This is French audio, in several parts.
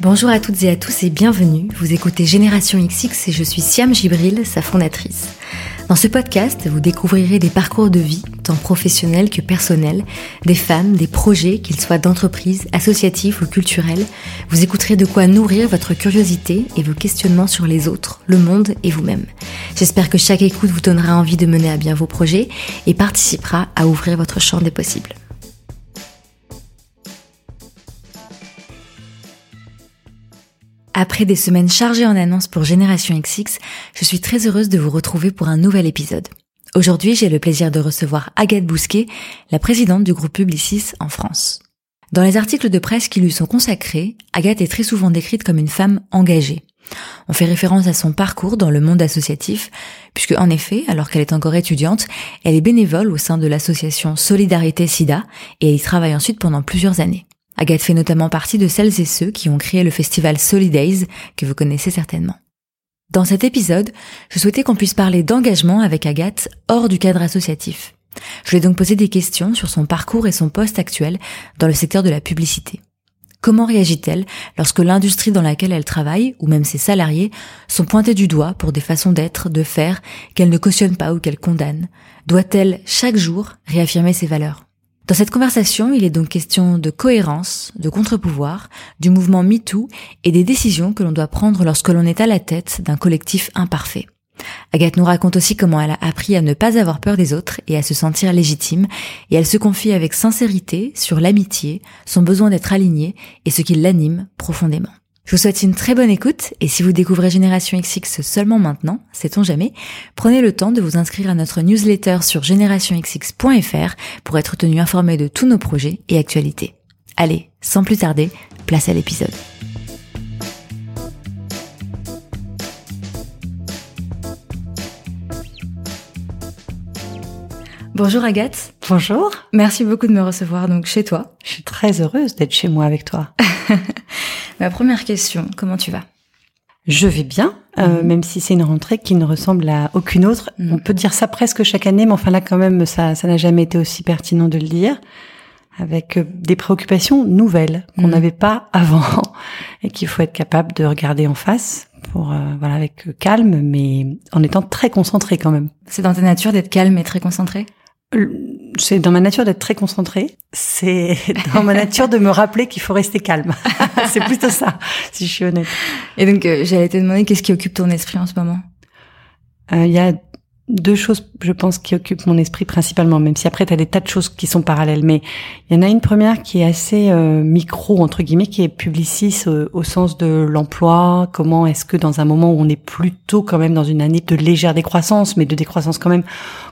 Bonjour à toutes et à tous et bienvenue. Vous écoutez Génération XX et je suis Siam Gibril, sa fondatrice. Dans ce podcast, vous découvrirez des parcours de vie, tant professionnels que personnels, des femmes, des projets, qu'ils soient d'entreprise, associatifs ou culturels. Vous écouterez de quoi nourrir votre curiosité et vos questionnements sur les autres, le monde et vous-même. J'espère que chaque écoute vous donnera envie de mener à bien vos projets et participera à ouvrir votre champ des possibles. Après des semaines chargées en annonces pour Génération XX, je suis très heureuse de vous retrouver pour un nouvel épisode. Aujourd'hui, j'ai le plaisir de recevoir Agathe Bousquet, la présidente du groupe Publicis en France. Dans les articles de presse qui lui sont consacrés, Agathe est très souvent décrite comme une femme engagée. On fait référence à son parcours dans le monde associatif, puisque en effet, alors qu'elle est encore étudiante, elle est bénévole au sein de l'association Solidarité SIDA et y travaille ensuite pendant plusieurs années. Agathe fait notamment partie de celles et ceux qui ont créé le festival Solidays, que vous connaissez certainement. Dans cet épisode, je souhaitais qu'on puisse parler d'engagement avec Agathe hors du cadre associatif. Je lui ai donc posé des questions sur son parcours et son poste actuel dans le secteur de la publicité. Comment réagit-elle lorsque l'industrie dans laquelle elle travaille, ou même ses salariés, sont pointés du doigt pour des façons d'être, de faire, qu'elle ne cautionne pas ou qu'elle condamne? Doit-elle, chaque jour, réaffirmer ses valeurs? Dans cette conversation, il est donc question de cohérence, de contre-pouvoir, du mouvement MeToo et des décisions que l'on doit prendre lorsque l'on est à la tête d'un collectif imparfait. Agathe nous raconte aussi comment elle a appris à ne pas avoir peur des autres et à se sentir légitime, et elle se confie avec sincérité sur l'amitié, son besoin d'être alignée et ce qui l'anime profondément. Je vous souhaite une très bonne écoute et si vous découvrez Génération XX seulement maintenant, sait-on jamais, prenez le temps de vous inscrire à notre newsletter sur générationxx.fr pour être tenu informé de tous nos projets et actualités. Allez, sans plus tarder, place à l'épisode. Bonjour Agathe. Bonjour. Merci beaucoup de me recevoir donc chez toi. Je suis très heureuse d'être chez moi avec toi. Ma première question, comment tu vas? Je vais bien, euh, Mhm. même si c'est une rentrée qui ne ressemble à aucune autre. Mhm. On peut dire ça presque chaque année, mais enfin là quand même, ça, ça n'a jamais été aussi pertinent de le dire. Avec euh, des préoccupations nouvelles qu'on Mhm. n'avait pas avant et qu'il faut être capable de regarder en face pour euh, voilà avec calme, mais en étant très concentré quand même. C'est dans ta nature d'être calme et très concentré? C'est dans ma nature d'être très concentrée. C'est dans ma nature de me rappeler qu'il faut rester calme. c'est plutôt ça, si je suis honnête. Et donc euh, j'allais te demander qu'est-ce qui occupe ton esprit en ce moment? Euh, Il y a deux choses, je pense, qui occupent mon esprit principalement, même si après, tu as des tas de choses qui sont parallèles. Mais il y en a une première qui est assez euh, micro, entre guillemets, qui est publiciste euh, au sens de l'emploi. Comment est-ce que dans un moment où on est plutôt quand même dans une année de légère décroissance, mais de décroissance quand même,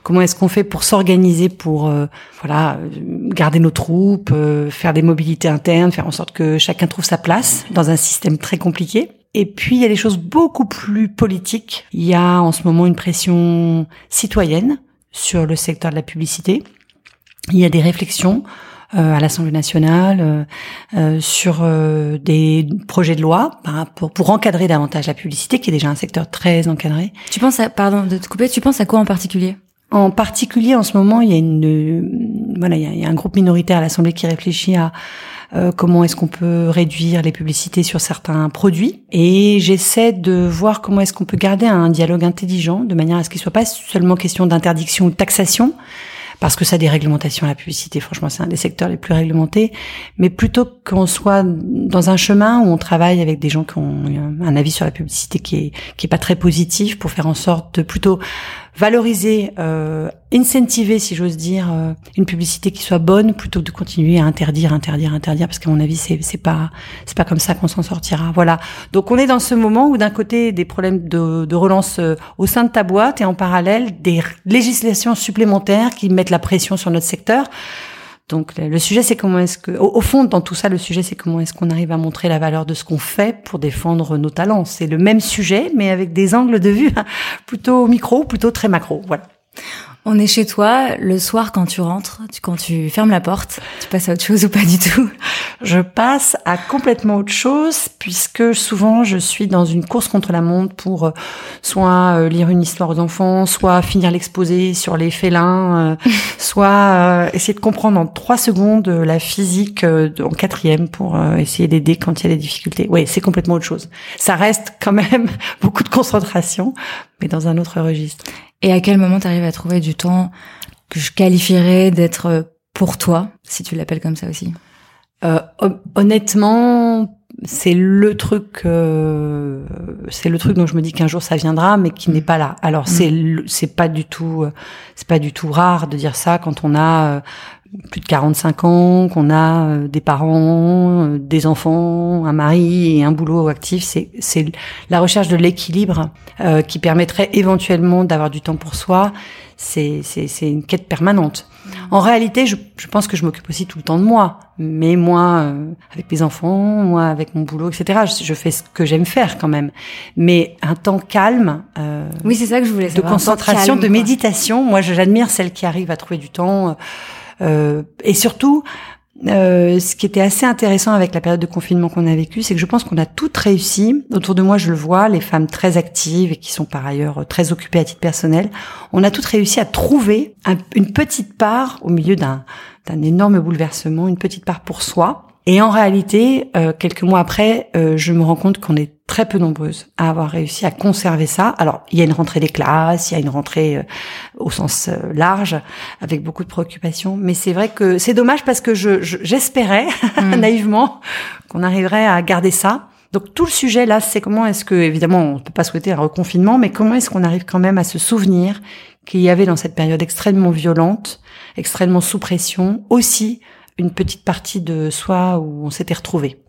comment est-ce qu'on fait pour s'organiser, pour euh, voilà garder nos troupes, euh, faire des mobilités internes, faire en sorte que chacun trouve sa place dans un système très compliqué? Et puis, il y a des choses beaucoup plus politiques. Il y a en ce moment une pression citoyenne sur le secteur de la publicité. Il y a des réflexions euh, à l'Assemblée nationale euh, euh, sur euh, des projets de loi bah, pour, pour encadrer davantage la publicité, qui est déjà un secteur très encadré. Tu penses à, pardon de te couper, tu penses à quoi en particulier? En particulier, en ce moment, il y a une, euh, voilà, il y a, il y a un groupe minoritaire à l'Assemblée qui réfléchit à euh, comment est-ce qu'on peut réduire les publicités sur certains produits? Et j'essaie de voir comment est-ce qu'on peut garder un dialogue intelligent, de manière à ce qu'il soit pas seulement question d'interdiction ou de taxation, parce que ça des réglementations la publicité. Franchement, c'est un des secteurs les plus réglementés, mais plutôt qu'on soit dans un chemin où on travaille avec des gens qui ont un avis sur la publicité qui est qui est pas très positif, pour faire en sorte de plutôt valoriser, euh, incentiver, si j'ose dire, euh, une publicité qui soit bonne, plutôt que de continuer à interdire, interdire, interdire, parce qu'à mon avis, c'est c'est pas c'est pas comme ça qu'on s'en sortira. Voilà. Donc on est dans ce moment où d'un côté des problèmes de, de relance euh, au sein de ta boîte et en parallèle des législations supplémentaires qui mettent la pression sur notre secteur. Donc le sujet c'est comment est-ce que au fond dans tout ça le sujet c'est comment est-ce qu'on arrive à montrer la valeur de ce qu'on fait pour défendre nos talents. C'est le même sujet mais avec des angles de vue plutôt micro, plutôt très macro. Voilà. On est chez toi le soir quand tu rentres, tu- quand tu fermes la porte, tu passes à autre chose ou pas du tout? Je passe à complètement autre chose puisque souvent je suis dans une course contre la montre pour euh, soit euh, lire une histoire aux enfants, soit finir l'exposé sur les félins, euh, soit essayer de comprendre en trois secondes la physique en quatrième pour essayer d'aider quand il y a des difficultés. Oui, c'est complètement autre chose. Ça reste quand même beaucoup de concentration, mais dans un autre registre. Et à quel moment tu arrives à trouver du temps que je qualifierais d'être pour toi, si tu l'appelles comme ça aussi? Euh, honnêtement, c'est le truc, euh, c'est le truc dont je me dis qu'un jour ça viendra, mais qui n'est pas là. Alors mm. c'est c'est pas du tout, c'est pas du tout rare de dire ça quand on a euh, plus de 45 ans, qu'on a euh, des parents, des enfants, un mari et un boulot actif. C'est c'est la recherche de l'équilibre qui permettrait éventuellement d'avoir du temps pour soi. C'est c'est c'est une quête permanente. En réalité, je, je pense que je m'occupe aussi tout le temps de moi, mais moi, euh, avec mes enfants, moi avec mon boulot, etc. Je, je fais ce que j'aime faire quand même. Mais un temps calme. Euh, oui, c'est ça que je voulais savoir. De concentration, de méditation. Moi, j'admire celles qui arrivent à trouver du temps. Euh, et surtout, euh, ce qui était assez intéressant avec la période de confinement qu'on a vécue, c'est que je pense qu'on a toutes réussi. Autour de moi, je le vois, les femmes très actives et qui sont par ailleurs très occupées à titre personnel, on a toutes réussi à trouver une petite part au milieu d'un énorme bouleversement, une petite part pour soi, et en réalité, euh, quelques mois après, euh, je me rends compte qu'on est très peu nombreuses à avoir réussi à conserver ça. Alors, il y a une rentrée des classes, il y a une rentrée euh, au sens large, avec beaucoup de préoccupations. Mais c'est vrai que c'est dommage parce que je, j'espérais mm. naïvement qu'on arriverait à garder ça. Donc tout le sujet là, c'est comment est-ce que, évidemment, on ne peut pas souhaiter un reconfinement, mais comment est-ce qu'on arrive quand même à se souvenir qu'il y avait dans cette période extrêmement violente, extrêmement sous pression, aussi une petite partie de soi où on s'était retrouvé.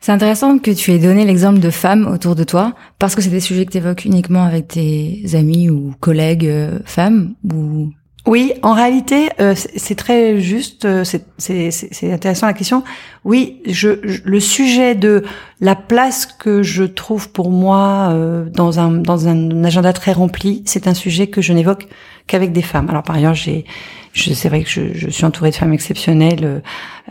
C'est intéressant que tu aies donné l'exemple de femmes autour de toi, parce que c'est des sujets que tu évoques uniquement avec tes amis ou collègues euh, femmes ou? Oui, en réalité, euh, c'est très juste, euh, c'est intéressant la question. Oui, je, le sujet de la place que je trouve pour moi dans un dans un agenda très rempli, c'est un sujet que je n'évoque qu'avec des femmes. Alors par ailleurs, j'ai c'est vrai que je, je, suis entourée de femmes exceptionnelles euh,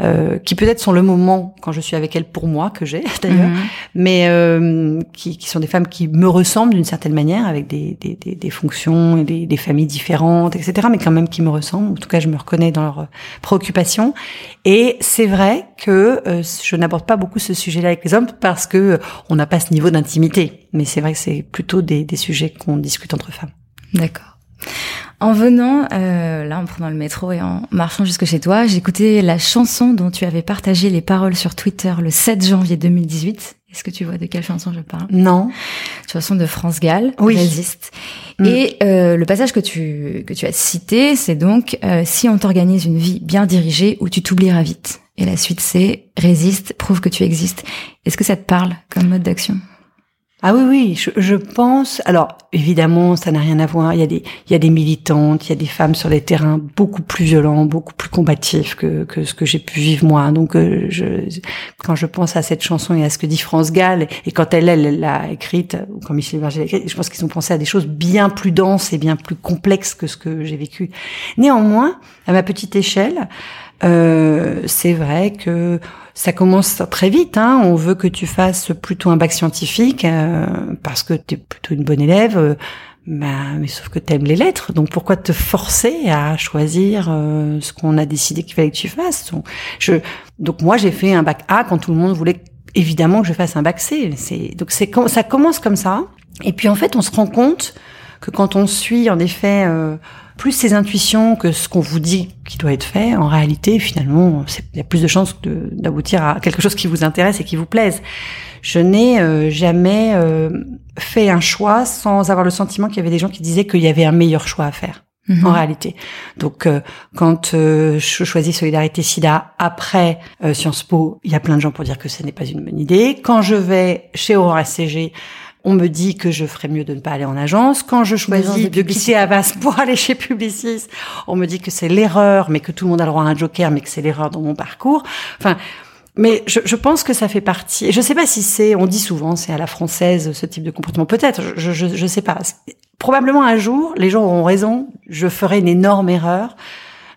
euh, qui peut-être sont le moment quand je suis avec elles pour moi que j'ai d'ailleurs, mhm. mais euh, qui, qui, sont des femmes qui me ressemblent d'une certaine manière avec des, des, des, des fonctions et des, des, familles différentes, etc. Mais quand même qui me ressemblent. En tout cas, je me reconnais dans leurs préoccupations. Et c'est vrai que euh, je n'aborde pas beaucoup ce sujet-là avec les hommes parce que euh, on n'a pas ce niveau d'intimité. Mais c'est vrai que c'est plutôt des, des sujets qu'on discute entre femmes. D'accord. En venant, euh, là, en prenant le métro et en marchant jusque chez toi, j'écoutais la chanson dont tu avais partagé les paroles sur Twitter le 7 janvier 2018. Est-ce que tu vois de quelle chanson je parle? Non. Chanson de France Gall, oui. Résiste. Mm. Et euh, le passage que tu que tu as cité, c'est donc euh, si on t'organise une vie bien dirigée où tu t'oublieras vite. Et la suite, c'est résiste, prouve que tu existes. Est-ce que ça te parle comme mode d'action? Ah oui, oui, je, je, pense. Alors évidemment, ça n'a rien à voir. Il y a des, il y a des militantes, il y a des femmes sur les terrains beaucoup plus violents, beaucoup plus combatifs que, que ce que j'ai pu vivre moi. Donc, euh, je, quand je pense à cette chanson et à ce que dit France Gall, et quand elle, elle l'a écrite, ou quand Michel Berger l'a écrite, je pense qu'ils ont pensé à des choses bien plus denses et bien plus complexes que ce que j'ai vécu. Néanmoins, à ma petite échelle, euh, c'est vrai que ça commence très vite. Hein. On veut que tu fasses plutôt un bac scientifique euh, parce que tu es plutôt une bonne élève. Euh, bah, mais sauf que tu aimes les lettres. Donc pourquoi te forcer à choisir euh, ce qu'on a décidé qu'il fallait que tu fasses? Donc, moi j'ai fait un bac A quand tout le monde voulait évidemment que je fasse un bac C. Donc ça commence comme ça. Et puis en fait on se rend compte que quand on suit en effet plus ses intuitions que ce qu'on vous dit qui doit être fait, en réalité, finalement, il y a plus de chances d'aboutir à quelque chose qui vous intéresse et qui vous plaise. Je n'ai euh, jamais euh, fait un choix sans avoir le sentiment qu'il y avait des gens qui disaient qu'il y avait un meilleur choix à faire. Mhm. En réalité. Donc, euh, quand je choisis Solidarité SIDA après Sciences Po, il y a plein de gens pour dire que ce n'est pas une bonne idée. Quand je vais chez Aurora SCG, on me dit que je ferais mieux de ne pas aller en agence. Quand je choisis de, quitter Avas pour aller chez Publicis, on me dit que c'est l'erreur, mais que tout le monde a le droit à un joker, mais que c'est l'erreur dans mon parcours. Enfin, mais je, je, pense que ça fait partie. Et je sais pas si c'est, on dit souvent, c'est à la française ce type de comportement. Peut-être, je, je, je sais pas. Probablement un jour, les gens auront raison. Je ferai une énorme erreur.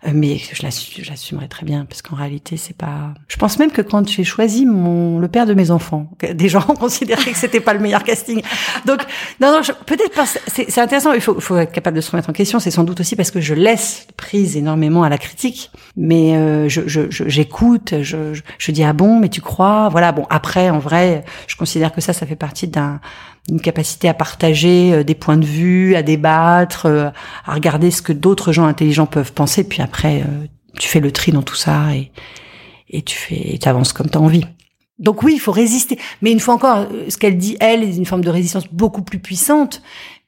Euh, mais je l'assumerai très bien parce qu'en réalité c'est pas. Je pense même que quand j'ai choisi mon le père de mes enfants, des gens ont considéré que c'était pas le meilleur casting. Donc non non peut-être pas. C'est intéressant. Il faut, faut être capable de se remettre en question. C'est sans doute aussi parce que je laisse prise énormément à la critique, mais euh, je j'écoute, je, je, je dis ah bon mais tu crois? Voilà bon après en vrai je considère que ça ça fait partie d'un une capacité à partager euh, des points de vue, à débattre, euh, à regarder ce que d'autres gens intelligents peuvent penser. Puis après, euh, tu fais le tri dans tout ça et, et tu fais, avances comme tu as envie. Donc oui, il faut résister. Mais une fois encore, ce qu'elle dit, elle, est une forme de résistance beaucoup plus puissante.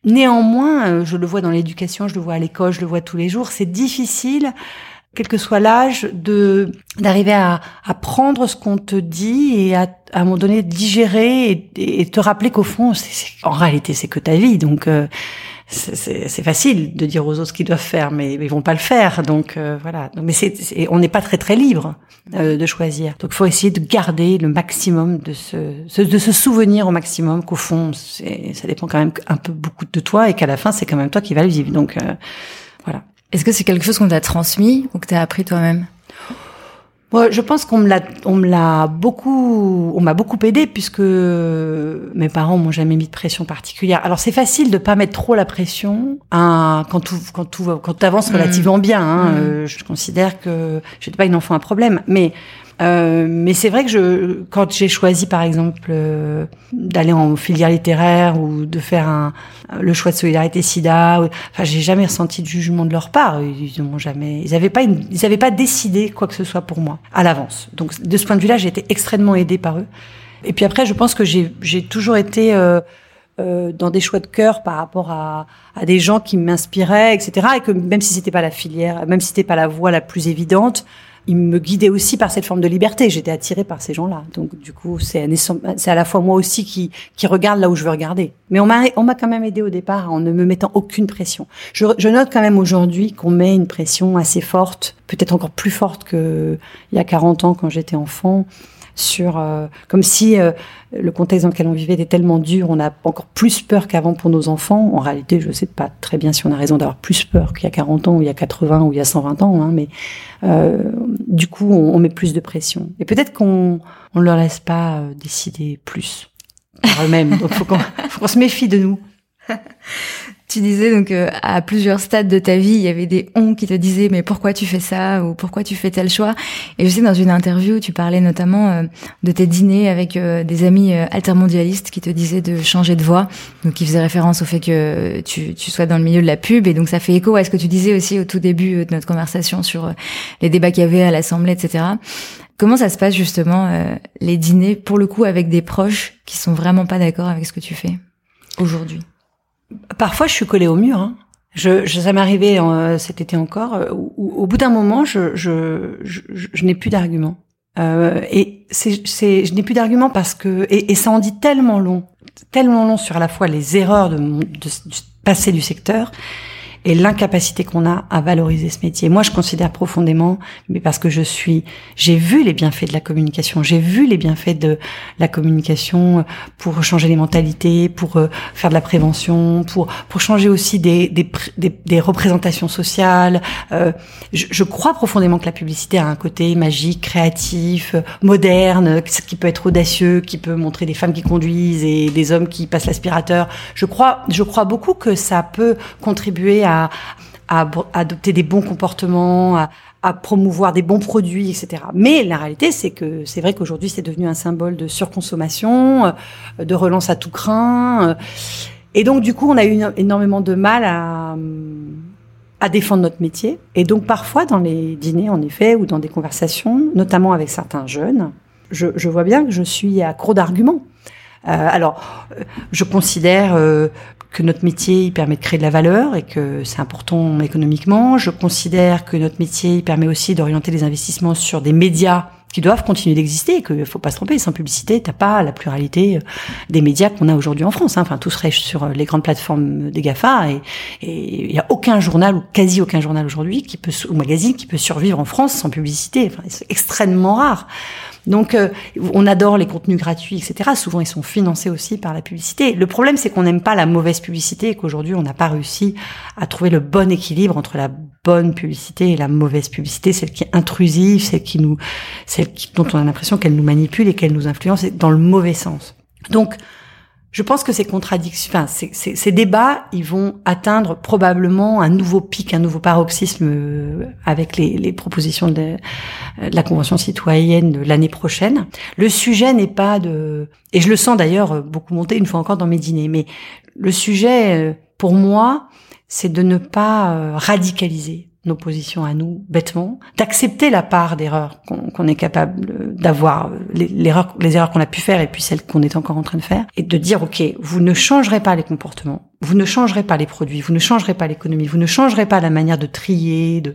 Néanmoins, je le vois dans l'éducation, je le vois à l'école, je le vois tous les jours, c'est difficile quel que soit l'âge, de d'arriver à, à prendre ce qu'on te dit et à, à un moment donné digérer et, et te rappeler qu'au fond, c'est, en réalité, c'est que ta vie. Donc euh, c'est facile de dire aux autres ce qu'ils doivent faire, mais ils vont pas le faire. Donc euh, voilà. mais c'est, on n'est pas très très libre euh, de choisir. Donc il faut essayer de garder le maximum de ce, de se souvenir au maximum qu'au fond, ça dépend quand même un peu beaucoup de toi et qu'à la fin, c'est quand même toi qui vas le vivre. Donc voilà. Est-ce que c'est quelque chose qu'on t'a transmis ou que t'as appris toi-même? Moi, je pense qu'on me l'a, on me l'a beaucoup, on m'a beaucoup aidé puisque mes parents m'ont jamais mis de pression particulière. Alors c'est facile de pas mettre trop la pression hein, quand tout, quand tout, quand t'avances mmh. relativement bien. Hein, mmh. euh, je considère que j'étais pas une enfant à problème, mais euh, mais c'est vrai que je, quand j'ai choisi par exemple euh, d'aller en filière littéraire ou de faire un, le choix de solidarité SIDA, enfin j'ai jamais ressenti de jugement de leur part. Ils n'ont jamais, ils avaient pas, une, ils avaient pas décidé quoi que ce soit pour moi à l'avance. Donc de ce point de vue-là, j'ai été extrêmement aidée par eux. Et puis après, je pense que j'ai toujours été euh, euh, dans des choix de cœur par rapport à, à des gens qui m'inspiraient, etc. Et que même si c'était pas la filière, même si c'était pas la voie la plus évidente, il me guidait aussi par cette forme de liberté. J'étais attirée par ces gens-là. Donc du coup, c'est à la fois moi aussi qui regarde là où je veux regarder. Mais on m'a quand même aidé au départ en ne me mettant aucune pression. Je, je note quand même aujourd'hui qu'on met une pression assez forte, peut-être encore plus forte que il y a 40 ans quand j'étais enfant sur euh, comme si euh, le contexte dans lequel on vivait était tellement dur, on a encore plus peur qu'avant pour nos enfants. En réalité, je sais pas très bien si on a raison d'avoir plus peur qu'il y a 40 ans ou il y a 80 ou il y a 120 ans, hein, mais euh, du coup, on, met plus de pression. Et peut-être qu'on on leur laisse pas décider plus par eux-mêmes. Donc, faut qu'on se méfie de nous. Tu disais donc euh, à plusieurs stades de ta vie, il y avait des on qui te disaient mais pourquoi tu fais ça ou pourquoi tu fais tel choix? Et je sais dans une interview, tu parlais notamment euh, de tes dîners avec euh, des amis altermondialistes qui te disaient de changer de voix, donc qui faisaient référence au fait que tu, tu sois dans le milieu de la pub. Et donc ça fait écho à ce que tu disais aussi au tout début de notre conversation sur les débats qu'il y avait à l'Assemblée, etc. Comment ça se passe justement les dîners pour le coup avec des proches qui sont vraiment pas d'accord avec ce que tu fais aujourd'hui? Parfois, je suis collée au mur. Hein. Je, je, ça m'est arrivé euh, cet été encore. Euh, où, au bout d'un moment, je, je, je, je n'ai plus d'arguments. Euh, et c'est, je n'ai plus d'arguments parce que et, et, ça en dit tellement long, tellement long sur à la fois les erreurs de, de, du passé du secteur et l'incapacité qu'on a à valoriser ce métier. Moi, je considère profondément, mais parce que je suis, j'ai vu les bienfaits de la communication, j'ai vu les bienfaits de la communication pour changer les mentalités, pour euh, faire de la prévention, pour pour changer aussi des des, des, des représentations sociales. Euh, je, je, crois profondément que la publicité a un côté magique, créatif, moderne, qui peut être audacieux, qui peut montrer des femmes qui conduisent et des hommes qui passent l'aspirateur. Je crois, je crois beaucoup que ça peut contribuer à à, adopter des bons comportements, à, promouvoir des bons produits, etc. Mais la réalité, c'est que c'est vrai qu'aujourd'hui, c'est devenu un symbole de surconsommation, euh, de relance à tout craint. Euh. Et donc, du coup, on a eu énormément de mal à, défendre notre métier. Et donc, parfois, dans les dîners, en effet, ou dans des conversations, notamment avec certains jeunes, je, je vois bien que je suis à court d'arguments. Euh, alors, je considère euh, que notre métier il permet de créer de la valeur et que c'est important économiquement. Je considère que notre métier il permet aussi d'orienter les investissements sur des médias qui doivent continuer d'exister, qu'il faut pas se tromper, sans publicité, t'as pas la pluralité euh, des médias qu'on a aujourd'hui en France. Hein. Enfin, tout serait sur les grandes plateformes des Gafa et il y a aucun journal ou quasi aucun journal aujourd'hui qui peut ou magazine qui peut survivre en France sans publicité. Enfin, c'est extrêmement rare. Donc, euh, on adore les contenus gratuits, etc. Souvent, ils sont financés aussi par la publicité. Le problème, c'est qu'on n'aime pas la mauvaise publicité et qu'aujourd'hui, on n'a pas réussi à trouver le bon équilibre entre la bonne publicité et la mauvaise publicité, celle qui est intrusive, celle qui nous, celle dont on a l'impression qu'elle nous manipule et qu'elle nous influence dans le mauvais sens. Donc, je pense que ces contradictions, enfin, ces, débats, ils vont atteindre probablement un nouveau pic, un nouveau paroxysme euh, avec les, propositions de, de, la Convention citoyenne de l'année prochaine. Le sujet n'est pas de, et je le sens d'ailleurs beaucoup monter une fois encore dans mes dîners, mais le sujet, euh, pour moi, c'est de ne pas euh, radicaliser nos positions à nous bêtement, d'accepter la part d'erreur qu'on est capable d'avoir, les, les erreurs qu'on a pu faire et puis celles qu'on est encore en train de faire, et de dire ok, vous ne changerez pas les comportements, vous ne changerez pas les produits, vous ne changerez pas l'économie, vous ne changerez pas la manière de trier, de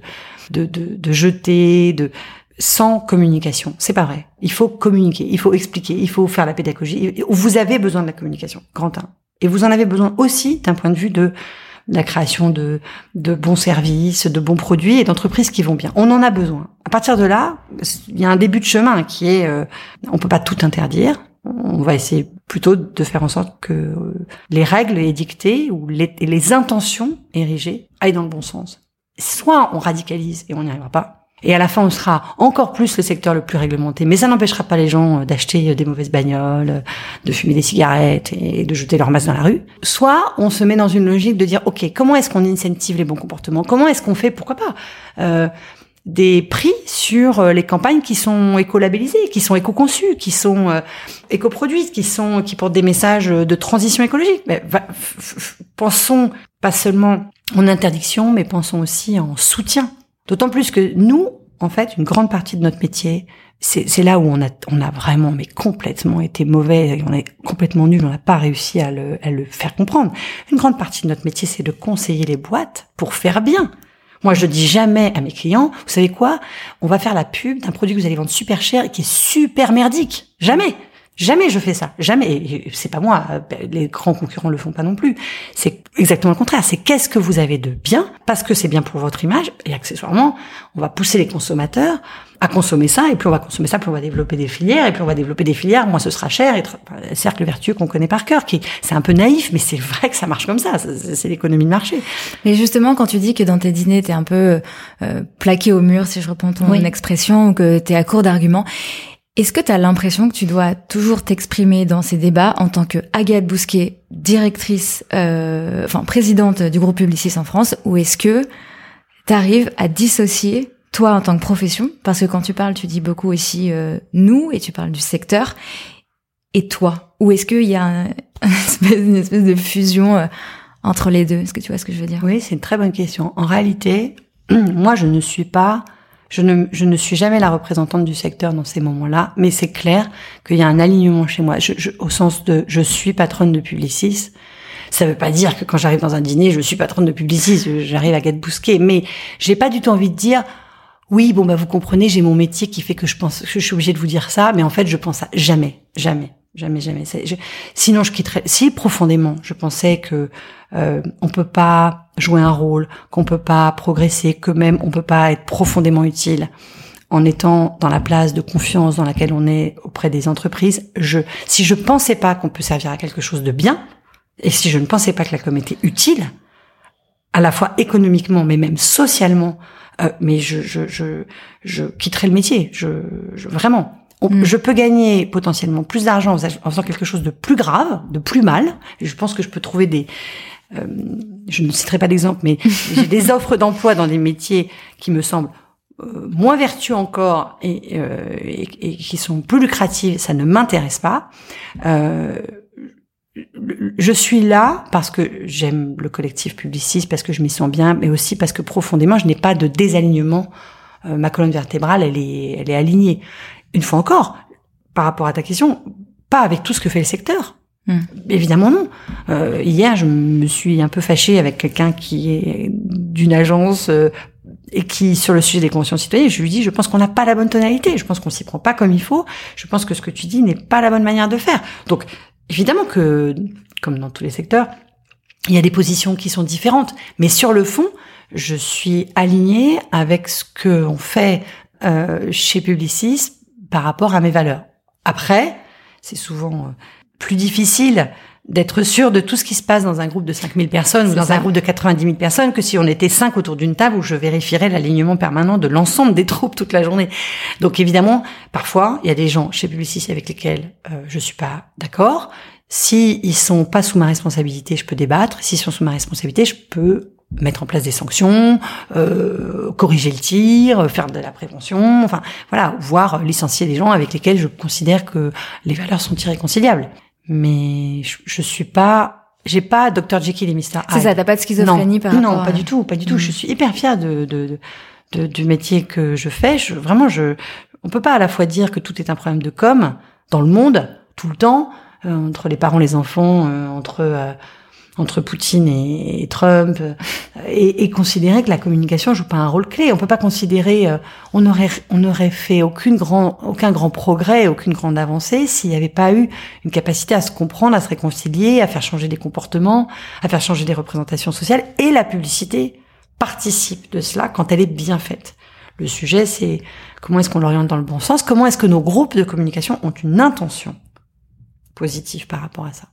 de, de, de jeter, de sans communication. C'est pas vrai. Il faut communiquer, il faut expliquer, il faut faire la pédagogie. Vous avez besoin de la communication, grand 1. Et vous en avez besoin aussi d'un point de vue de la création de, de bons services, de bons produits et d'entreprises qui vont bien. On en a besoin. À partir de là, il y a un début de chemin qui est, euh, on peut pas tout interdire. On va essayer plutôt de faire en sorte que euh, les règles édictées ou les, les intentions érigées aillent dans le bon sens. Soit on radicalise et on n'y arrivera pas, et à la fin, on sera encore plus le secteur le plus réglementé. Mais ça n'empêchera pas les gens euh, d'acheter euh, des mauvaises bagnoles, euh, de fumer des cigarettes et de jeter leur masse dans la rue. Soit on se met dans une logique de dire, OK, comment est-ce qu'on incentive les bons comportements? Comment est-ce qu'on fait, pourquoi pas euh, des prix sur les campagnes qui sont écolabellisées, qui sont éco-conçues, qui sont euh, éco-produites, qui sont qui portent des messages de transition écologique? Mais, pensons pas seulement en interdiction, mais pensons aussi en soutien D'autant plus que nous, en fait, une grande partie de notre métier, c'est là où on a, on a vraiment, mais complètement été mauvais, on est complètement nul, on n'a pas réussi à le, à le faire comprendre. Une grande partie de notre métier, c'est de conseiller les boîtes pour faire bien. Moi, je dis jamais à mes clients, vous savez quoi? On va faire la pub d'un produit que vous allez vendre super cher et qui est super merdique. Jamais. Jamais je fais ça. Jamais. C'est pas moi. Les grands concurrents le font pas non plus. C'est exactement le contraire. C'est qu'est-ce que vous avez de bien? Parce que c'est bien pour votre image et accessoirement, on va pousser les consommateurs à consommer ça et plus on va consommer ça, plus on va développer des filières et plus on va développer des filières, moins ce sera cher. Et cercle vertueux qu'on connaît par cœur, qui c'est un peu naïf, mais c'est vrai que ça marche comme ça. C'est l'économie de marché. Mais justement, quand tu dis que dans tes dîners t'es un peu euh, plaqué au mur, si je reprends ton expression, ou que t'es à court d'arguments, est-ce que tu as l'impression que tu dois toujours t'exprimer dans ces débats en tant que Agathe Bousquet, directrice, euh, enfin présidente du groupe Publicis en France, ou est-ce que tu arrives à dissocier toi en tant que profession, parce que quand tu parles, tu dis beaucoup aussi euh, nous et tu parles du secteur, et toi, ou est-ce qu'il y a un, une, espèce, de fusion euh, entre les deux? Est-ce que tu vois ce que je veux dire? Oui, c'est une très bonne question. En réalité, moi, je ne suis pas je ne, je ne suis jamais la représentante du secteur dans ces moments-là, mais c'est clair qu'il y a un alignement chez moi, je, je, au sens de je suis patronne de Publicis. Ça veut pas dire que quand j'arrive dans un dîner, je suis patronne de Publicis, j'arrive à Gade Bousquet, mais j'ai pas du tout envie de dire oui, bon bah vous comprenez, j'ai mon métier qui fait que je pense que je suis obligée de vous dire ça, mais en fait je pense à jamais, jamais. Jamais, jamais. Sinon, je quitterais. Si profondément, je pensais que euh, on peut pas jouer un rôle, qu'on peut pas progresser, que même on peut pas être profondément utile en étant dans la place de confiance dans laquelle on est auprès des entreprises. Je, si je pensais pas qu'on peut servir à quelque chose de bien, et si je ne pensais pas que la com était utile, à la fois économiquement, mais même socialement, euh, mais je, je, je, je quitterais le métier. Je vraiment. Mm. Je peux gagner potentiellement plus d'argent en faisant quelque chose de plus grave, de plus mal. je pense que je peux trouver des, euh, je ne citerai pas d'exemple, mais j'ai des offres d'emploi dans des métiers qui me semblent euh, moins vertueux encore et, euh, et, et, qui sont plus lucratives. Ça ne m'intéresse pas. Euh, je suis là parce que j'aime le collectif publiciste, parce que je m'y sens bien, mais aussi parce que profondément, je n'ai pas de désalignement. ma colonne vertébrale, elle est, elle est alignée une fois encore, par rapport à ta question, pas avec tout ce que fait le secteur. Hmm. Évidemment non. Euh, hier, je me suis un peu fâchée avec quelqu'un qui est d'une agence euh, et qui, sur le sujet des conventions citoyennes, je lui dis, je pense qu'on n'a pas la bonne tonalité, je pense qu'on s'y prend pas comme il faut, je pense que ce que tu dis n'est pas la bonne manière de faire. Donc, évidemment que, comme dans tous les secteurs, il y a des positions qui sont différentes, mais sur le fond, je suis alignée avec ce que on fait euh, chez Publicis par rapport à mes valeurs. Après, c'est souvent euh, plus difficile d'être sûr de tout ce qui se passe dans un groupe de 5000 personnes ou dans un groupe de 90 000 personnes que si on était cinq autour d'une table où je vérifierais l'alignement permanent de l'ensemble des troupes toute la journée. Donc évidemment, parfois, il y a des gens chez Publicis avec lesquels euh, je suis pas d'accord. Si ils sont pas sous ma responsabilité, je peux débattre. S'ils sont sous ma responsabilité, je peux mettre en place des sanctions, euh, corriger le tir, faire de la prévention, enfin voilà, voire licencier des gens avec lesquels je considère que les valeurs sont irréconciliables. Mais je, je suis pas, j'ai pas Dr Jekyll et Mr Hyde. C'est ça, t'as pas de schizophrénie non, par rapport Non, pas du tout, pas du tout. Je suis hyper fière de, de, de, du métier que je fais. Je, vraiment, je, on peut pas à la fois dire que tout est un problème de com dans le monde tout le temps euh, entre les parents, les enfants, euh, entre euh, entre Poutine et, Trump, euh, et, et, considérer que la communication joue pas un rôle clé. On peut pas considérer, euh, on aurait, on aurait fait aucune grand, aucun grand progrès, aucune grande avancée s'il n'y avait pas eu une capacité à se comprendre, à se réconcilier, à faire changer des comportements, à faire changer des représentations sociales. Et la publicité participe de cela quand elle est bien faite. Le sujet, c'est comment est-ce qu'on l'oriente dans le bon sens, comment est-ce que nos groupes de communication ont une intention positif par rapport à ça.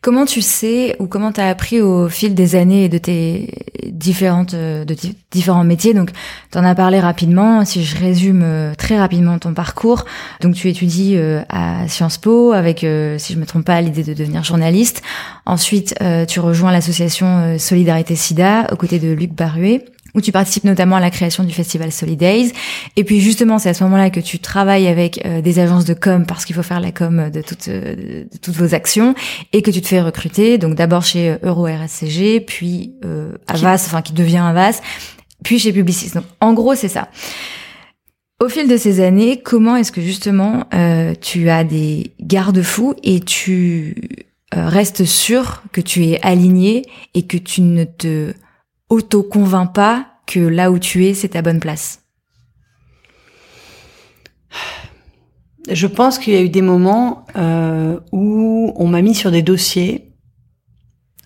Comment tu sais ou comment tu as appris au fil des années et de tes différentes euh, de différents métiers? Donc tu en as parlé rapidement. Si je résume euh, très rapidement ton parcours. Donc tu étudies euh, à Sciences Po avec si je me trompe pas l'idée de devenir journaliste. Ensuite tu rejoins l'association Solidarité Sida aux côtés de Luc Baruet où tu participes notamment à la création du festival Solidays. Et puis justement, c'est à ce moment-là que tu travailles avec euh, des agences de com parce qu'il faut faire la com de toutes, euh, de toutes vos actions et que tu te fais recruter. Donc d'abord chez euh, Euro RSCG, puis euh, Avas, enfin qui devient Avas, puis chez Publicis. Donc en gros, c'est ça. Au fil de ces années, comment est-ce que justement tu as des garde-fous et tu restes sûr que tu es aligné et que tu ne te auto-convainc pas que là où tu es, c'est ta bonne place Je pense qu'il y a eu des moments euh, où on m'a mis sur des dossiers,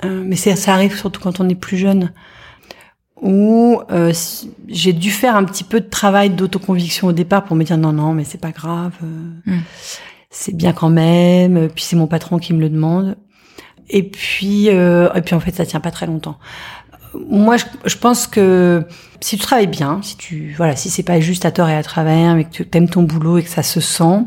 euh, mais ça arrive surtout quand on est plus jeune, où euh, j'ai dû faire un petit peu de travail d'autoconviction au départ pour me dire non non mais c'est pas grave, mm. c'est bien quand même, puis c'est mon patron qui me le demande. Et puis, et puis en fait, ça tient pas très longtemps moi, je, pense que si tu travailles bien, si tu voilà, si c'est pas juste à tort et à travers, mais que tu aimes ton boulot et que ça se sent,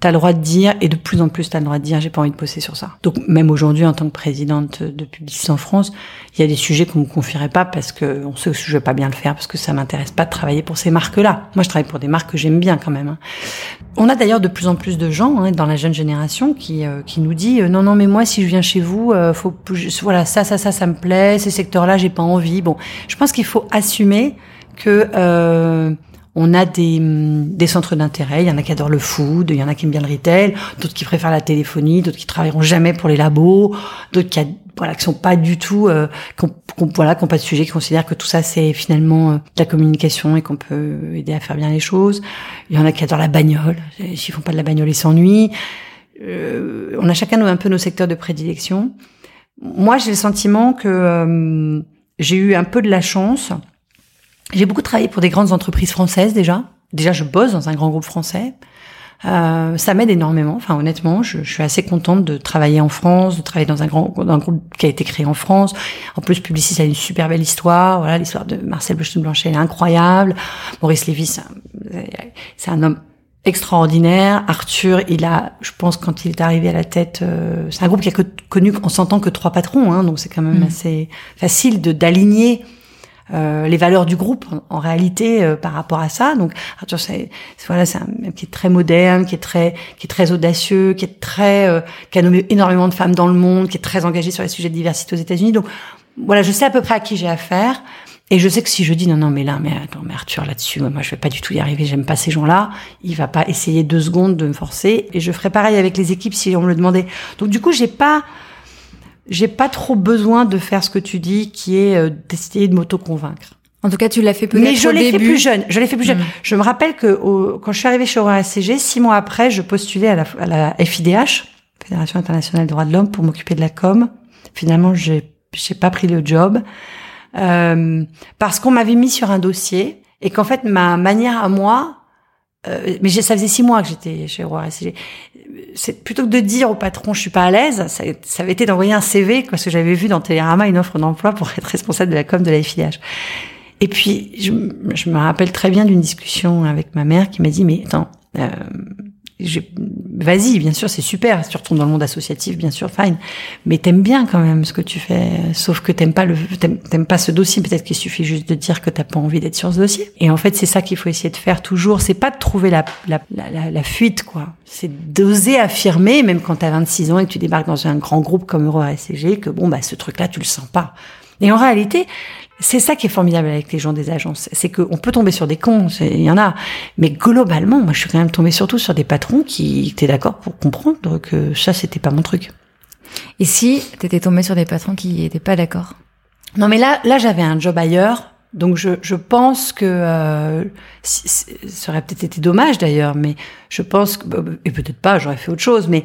t'as le droit de dire, et de plus en plus t'as le droit de dire, j'ai pas envie de bosser sur ça. Donc même aujourd'hui, en tant que présidente de Publicis en France, il y a des sujets qu'on me confierait pas parce que on sait que je vais pas bien le faire, parce que ça m'intéresse pas de travailler pour ces marques-là. Moi, je travaille pour des marques que j'aime bien quand même. Hein. On a d'ailleurs de plus en plus de gens hein, dans la jeune génération qui euh, qui nous dit euh, non non mais moi si je viens chez vous, euh, faut voilà ça ça ça ça me plaît, ces secteurs-là j'ai pas envie. Bon, je pense qu'il faut assumer que euh, on a des, mm, des centres d'intérêt. Il y en a qui adorent le food, il y en a qui aiment bien le retail, d'autres qui préfèrent la téléphonie, d'autres qui travailleront jamais pour les labos, d'autres qui, voilà, qui sont pas du tout, euh, qui voilà, qui ont pas de sujet, qui considèrent que tout ça c'est finalement euh, de la communication et qu'on peut aider à faire bien les choses. Il y en a qui adorent la bagnole. S'ils font pas de la bagnole, ils s'ennuient. Euh, on a chacun un peu nos secteurs de prédilection. Moi, j'ai le sentiment que euh, j'ai eu un peu de la chance j'ai beaucoup travaillé pour des grandes entreprises françaises déjà. Déjà, je bosse dans un grand groupe français. Euh, ça m'aide énormément. Enfin, honnêtement, je, je, suis assez contente de travailler en France, de travailler dans un grand dans un groupe qui a été créé en France. En plus, Publicis a une super belle histoire. Voilà, l'histoire de Marcel Bleustein-Blanchet, elle est incroyable. Maurice Lévy, c'est un, homme extraordinaire. Arthur, il a, je pense, quand il est arrivé à la tête, euh, c'est un groupe qui a connu, on s'entend que trois patrons, hein, donc c'est quand même mmh. assez facile de d'aligner euh, les valeurs du groupe en, réalité euh, par rapport à ça. Donc Arthur, c'est voilà, c'est un mec qui est très moderne, qui est très qui est très audacieux, qui est très euh, qui a nommé énormément de femmes dans le monde, qui est très engagé sur les sujets de diversité aux États-Unis. Donc voilà, je sais à peu près à qui j'ai affaire. Et je sais que si je dis non non mais là mais attends mais Arthur là-dessus moi je vais pas du tout y arriver j'aime pas ces gens-là il va pas essayer deux secondes de me forcer et je ferai pareil avec les équipes si on me le demandait donc du coup j'ai pas j'ai pas trop besoin de faire ce que tu dis, qui est euh, d'essayer de m'auto-convaincre. En tout cas, tu l'as fait peut-être Mais je l'ai fait plus jeune. Je l'ai fait plus jeune. Mm. Je me rappelle que quand je suis arrivée chez Aurora SCG, six mois après, je postulais à la, à la FIDH, Fédération internationale des droits de l'homme, pour m'occuper de la com. Finalement, j'ai j'ai pas pris le job euh, parce qu'on m'avait mis sur un dossier et qu'en fait ma manière à moi euh, mais ça faisait six mois que j'étais chez Roi C'est plutôt que de dire au patron je suis pas à l'aise, ça, ça avait été d'envoyer un CV parce que j'avais vu dans Télérama une offre d'emploi pour être responsable de la com de la FIH. Et puis je, je me rappelle très bien d'une discussion avec ma mère qui m'a dit mais attends euh, vas-y, bien sûr, c'est super. Tu retournes dans le monde associatif, bien sûr, fine. Mais t'aimes bien quand même ce que tu fais. Sauf que t'aimes pas le, t'aimes pas ce dossier. Peut-être qu'il suffit juste de dire que t'as pas envie d'être sur ce dossier. Et en fait, c'est ça qu'il faut essayer de faire toujours. C'est pas de trouver la, la, la, la fuite, quoi. C'est d'oser affirmer, même quand t'as 26 ans et que tu débarques dans un grand groupe comme Euro ACG, que bon, bah, ce truc-là, tu le sens pas. Et en réalité, c'est ça qui est formidable avec les gens des agences, c'est qu'on peut tomber sur des cons, il y en a, mais globalement, moi je suis quand même tombée surtout sur des patrons qui étaient d'accord pour comprendre que ça c'était pas mon truc. Et si t'étais tombée sur des patrons qui étaient pas d'accord? Non mais là, là j'avais un job ailleurs, donc je, je pense que euh, ça aurait peut-être été dommage d'ailleurs, mais je pense que et peut-être pas, j'aurais fait autre chose, mais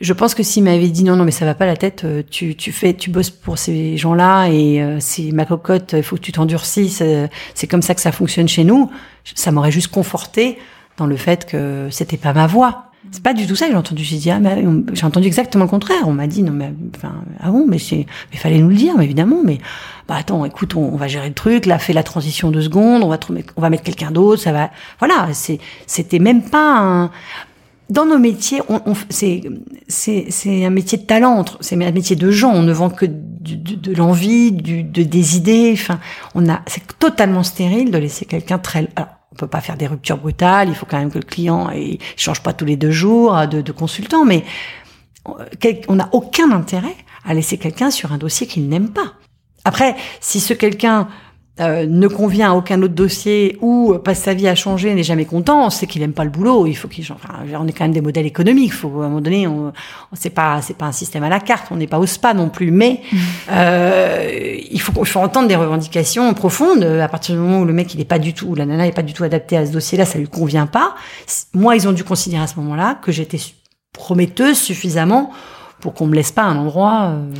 je pense que s'il m'avait dit non non mais ça va pas la tête, euh, tu tu fais tu bosses pour ces gens-là et euh, c'est ma cocotte, il faut que tu t'endurcisses, euh, c'est comme ça que ça fonctionne chez nous, ça m'aurait juste conforté dans le fait que c'était pas ma voix. C'est pas du tout ça que j'ai entendu. J'ai dit ah mais j'ai entendu exactement le contraire. On m'a dit non mais enfin ah bon mais c'est mais fallait nous le dire évidemment mais bah attends écoute on, va gérer le truc là fais la transition deux secondes on va on va mettre quelqu'un d'autre ça va voilà c'est c'était même pas un dans nos métiers, on, on c'est c'est un métier de talent, c'est un métier de gens. On ne vend que de, de l'envie, de, des idées. Enfin, on a c'est totalement stérile de laisser quelqu'un très. Alors, peut pas faire des ruptures brutales. Il faut quand même que le client il change pas tous les deux jours de, de consultant, mais on n'a aucun intérêt à laisser quelqu'un sur un dossier qu'il n'aime pas. Après, si ce quelqu'un euh, ne convient à aucun autre dossier ou passe sa vie à changer, n'est jamais content, c'est qu'il aime pas le boulot. Il faut qu'il. Enfin, on est quand même des modèles économiques. Faut à un moment donné, on, c'est pas c'est pas un système à la carte. On n'est pas au spa non plus. Mais euh, il faut il faut entendre des revendications profondes. À partir du moment où le mec il est pas du tout, ou la nana est pas du tout adaptée à ce dossier-là, ça lui convient pas. Moi, ils ont dû considérer à ce moment-là que j'étais prometteuse suffisamment pour qu'on me laisse pas un endroit. Euh,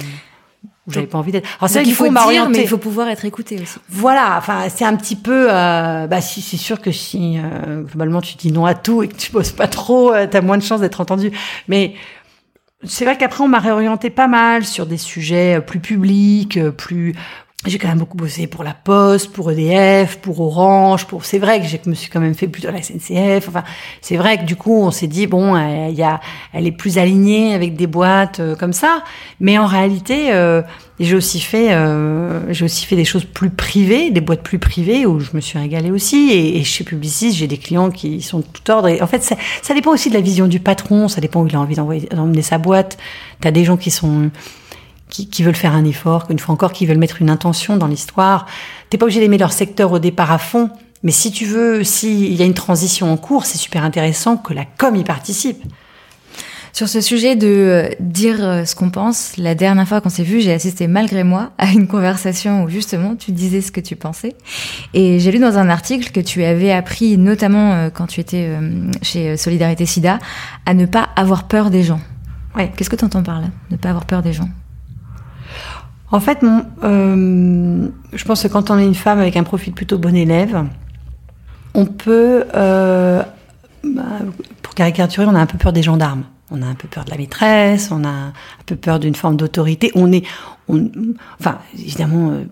j'avais pas envie d'être. Alors c'est qu'il faut dire, mais il faut pouvoir être écouté aussi. Voilà, enfin c'est un petit peu. Euh, bah si c'est sûr que si euh, globalement tu dis non à tout et que tu bosses pas trop, euh, t'as moins de chances d'être entendu. Mais c'est vrai qu'après on m'a réorienté pas mal sur des sujets euh, plus publics, euh, plus j'ai quand même beaucoup bossé pour la Poste, pour EDF, pour Orange, pour c'est vrai que je me suis quand même fait plutôt la SNCF. Enfin, c'est vrai que du coup, on s'est dit bon, il y a, elle est plus alignée avec des boîtes euh, comme ça. Mais en réalité, euh, j'ai aussi fait, euh, j'ai aussi fait des choses plus privées, des boîtes plus privées où je me suis régalée aussi. Et, et chez Publicis, j'ai des clients qui sont de tout ordre. Et en fait, ça, ça dépend aussi de la vision du patron. Ça dépend où il a envie d'emmener sa boîte. T'as des gens qui sont qui, qui, veulent faire un effort, qu'une fois encore, qui veulent mettre une intention dans l'histoire. T'es pas obligé d'aimer leur secteur au départ à fond, mais si tu veux, s'il y a une transition en cours, c'est super intéressant que la com y participe. Sur ce sujet de euh, dire euh, ce qu'on pense, la dernière fois qu'on s'est vu, j'ai assisté malgré moi à une conversation où justement tu disais ce que tu pensais. Et j'ai lu dans un article que tu avais appris, notamment euh, quand tu étais chez Solidarité SIDA, à ne pas avoir peur des gens. Ouais. Qu'est-ce que tu entends par là Ne pas avoir peur des gens? En fait, euh, je pense que quand on est une femme avec un profil plutôt bon élève, on peut, euh, bah, pour caricaturer, on a un peu peur des gendarmes. On a un peu peur de la maîtresse, on a un peu peur d'une forme d'autorité. On est, on, enfin, évidemment, euh,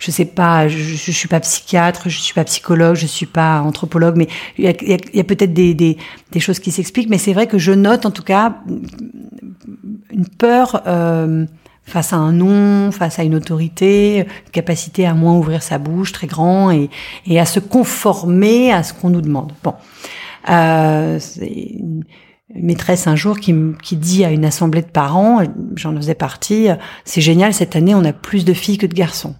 je sais pas, je, je, suis pas psychiatre, je suis pas psychologue, je suis pas anthropologue, mais il y a, y a peut-être des, des, des, choses qui s'expliquent. Mais c'est vrai que je note, en tout cas, une peur. Euh, face à un nom, face à une autorité, capacité à moins ouvrir sa bouche très grand et, et à se conformer à ce qu'on nous demande. Bon, euh, c'est une maîtresse un jour qui, qui dit à une assemblée de parents, j'en faisais partie, c'est génial cette année on a plus de filles que de garçons.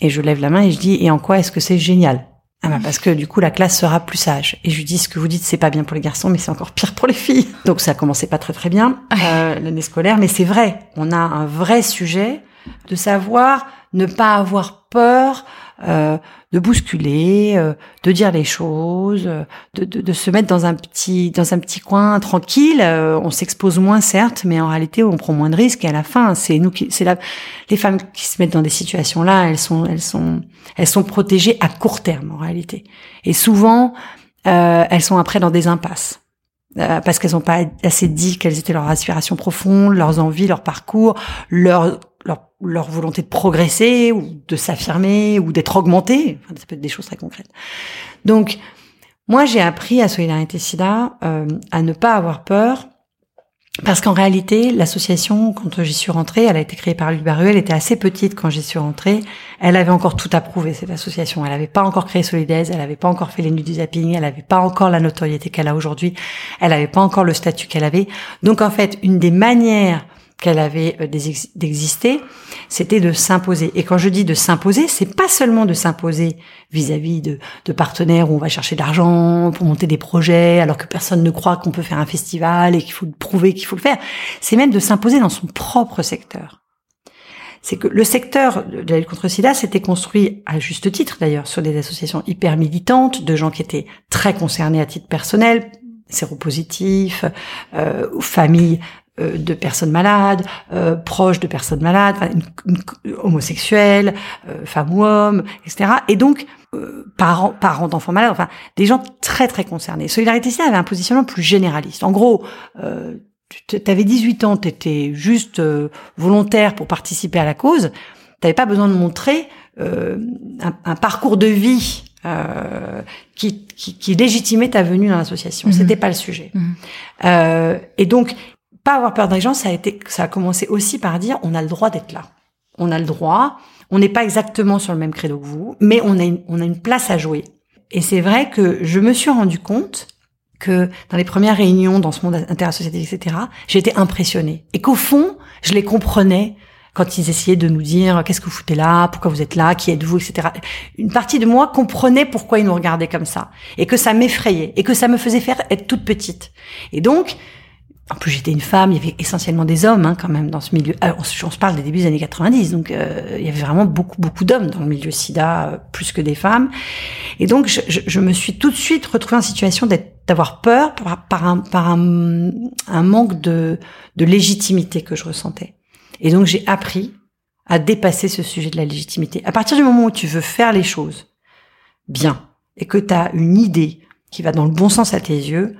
Et je lève la main et je dis et en quoi est-ce que c'est génial? Ah bah parce que du coup la classe sera plus sage. Et je lui dis ce que vous dites c'est pas bien pour les garçons mais c'est encore pire pour les filles. Donc ça commençait pas très très bien euh, l'année scolaire mais c'est vrai, on a un vrai sujet de savoir ne pas avoir peur euh, de bousculer, euh, de dire les choses, de, de, de, se mettre dans un petit dans un petit coin tranquille. Euh, on s'expose moins certes, mais en réalité on prend moins de risques. Et à la fin, c'est nous qui, c'est les femmes qui se mettent dans des situations là, elles sont elles sont elles sont protégées à court terme en réalité. Et souvent euh, elles sont après dans des impasses. Euh, parce qu'elles n'ont pas assez dit quelles étaient leurs aspirations profondes, leurs envies, leur parcours, leur, leur, leur volonté de progresser ou de s'affirmer ou d'être augmentées. Enfin, ça peut être des choses très concrètes. Donc, moi, j'ai appris à Solidarité SIDA euh, à ne pas avoir peur parce qu'en réalité, l'association, quand j'y suis rentrée, elle a été créée par Luc Barru, elle était assez petite quand j'y suis rentrée. Elle avait encore tout approuvé, cette association. Elle n'avait pas encore créé Solidaise, elle n'avait pas encore fait les nuits du zapping, elle n'avait pas encore la notoriété qu'elle a aujourd'hui, elle n'avait pas encore le statut qu'elle avait. Donc en fait, une des manières qu'elle avait euh, d'exister, c'était de s'imposer. Et quand je dis de s'imposer, c'est pas seulement de s'imposer vis-à-vis de, de, partenaires où on va chercher de l'argent pour monter des projets alors que personne ne croit qu'on peut faire un festival et qu'il faut prouver qu'il faut le faire. C'est même de s'imposer dans son propre secteur. C'est que le secteur de la lutte contre le sida s'était construit à juste titre d'ailleurs sur des associations hyper militantes de gens qui étaient très concernés à titre personnel, séropositifs, euh, familles de personnes malades, euh, proches de personnes malades, homosexuels, euh, femmes ou hommes, etc. Et donc euh, parents, parents d'enfants malades, enfin des gens très très concernés. Solidarité Civile avait un positionnement plus généraliste. En gros, euh, tu avais 18 ans, tu étais juste volontaire pour participer à la cause, tu n'avais pas besoin de montrer un, un, parcours de vie euh, qui, qui, qui, légitimait ta venue dans l'association. Mmh. C'était pas le sujet. Mmh. Euh, et donc, pas avoir peur des gens, ça a été, ça a commencé aussi par dire, on a le droit d'être là. On a le droit. On n'est pas exactement sur le même credo que vous, mais on a une, on a une place à jouer. Et c'est vrai que je me suis rendu compte que dans les premières réunions dans ce monde interassociatif, etc., j'étais impressionnée. Et qu'au fond, je les comprenais quand ils essayaient de nous dire qu'est-ce que vous foutez là, pourquoi vous êtes là, qui êtes-vous, etc. Une partie de moi comprenait pourquoi ils nous regardaient comme ça. Et que ça m'effrayait. Et que ça me faisait faire être toute petite. Et donc, en plus, j'étais une femme, il y avait essentiellement des hommes hein, quand même dans ce milieu. Alors, on, se parle des débuts des années 90, donc euh, il y avait vraiment beaucoup beaucoup d'hommes dans le milieu SIDA, euh, plus que des femmes. Et donc, je, je, je, me suis tout de suite retrouvée en situation d'avoir peur par, par, un, par un, un manque de, de légitimité que je ressentais. Et donc, j'ai appris à dépasser ce sujet de la légitimité. À partir du moment où tu veux faire les choses bien et que tu as une idée qui va dans le bon sens à tes yeux,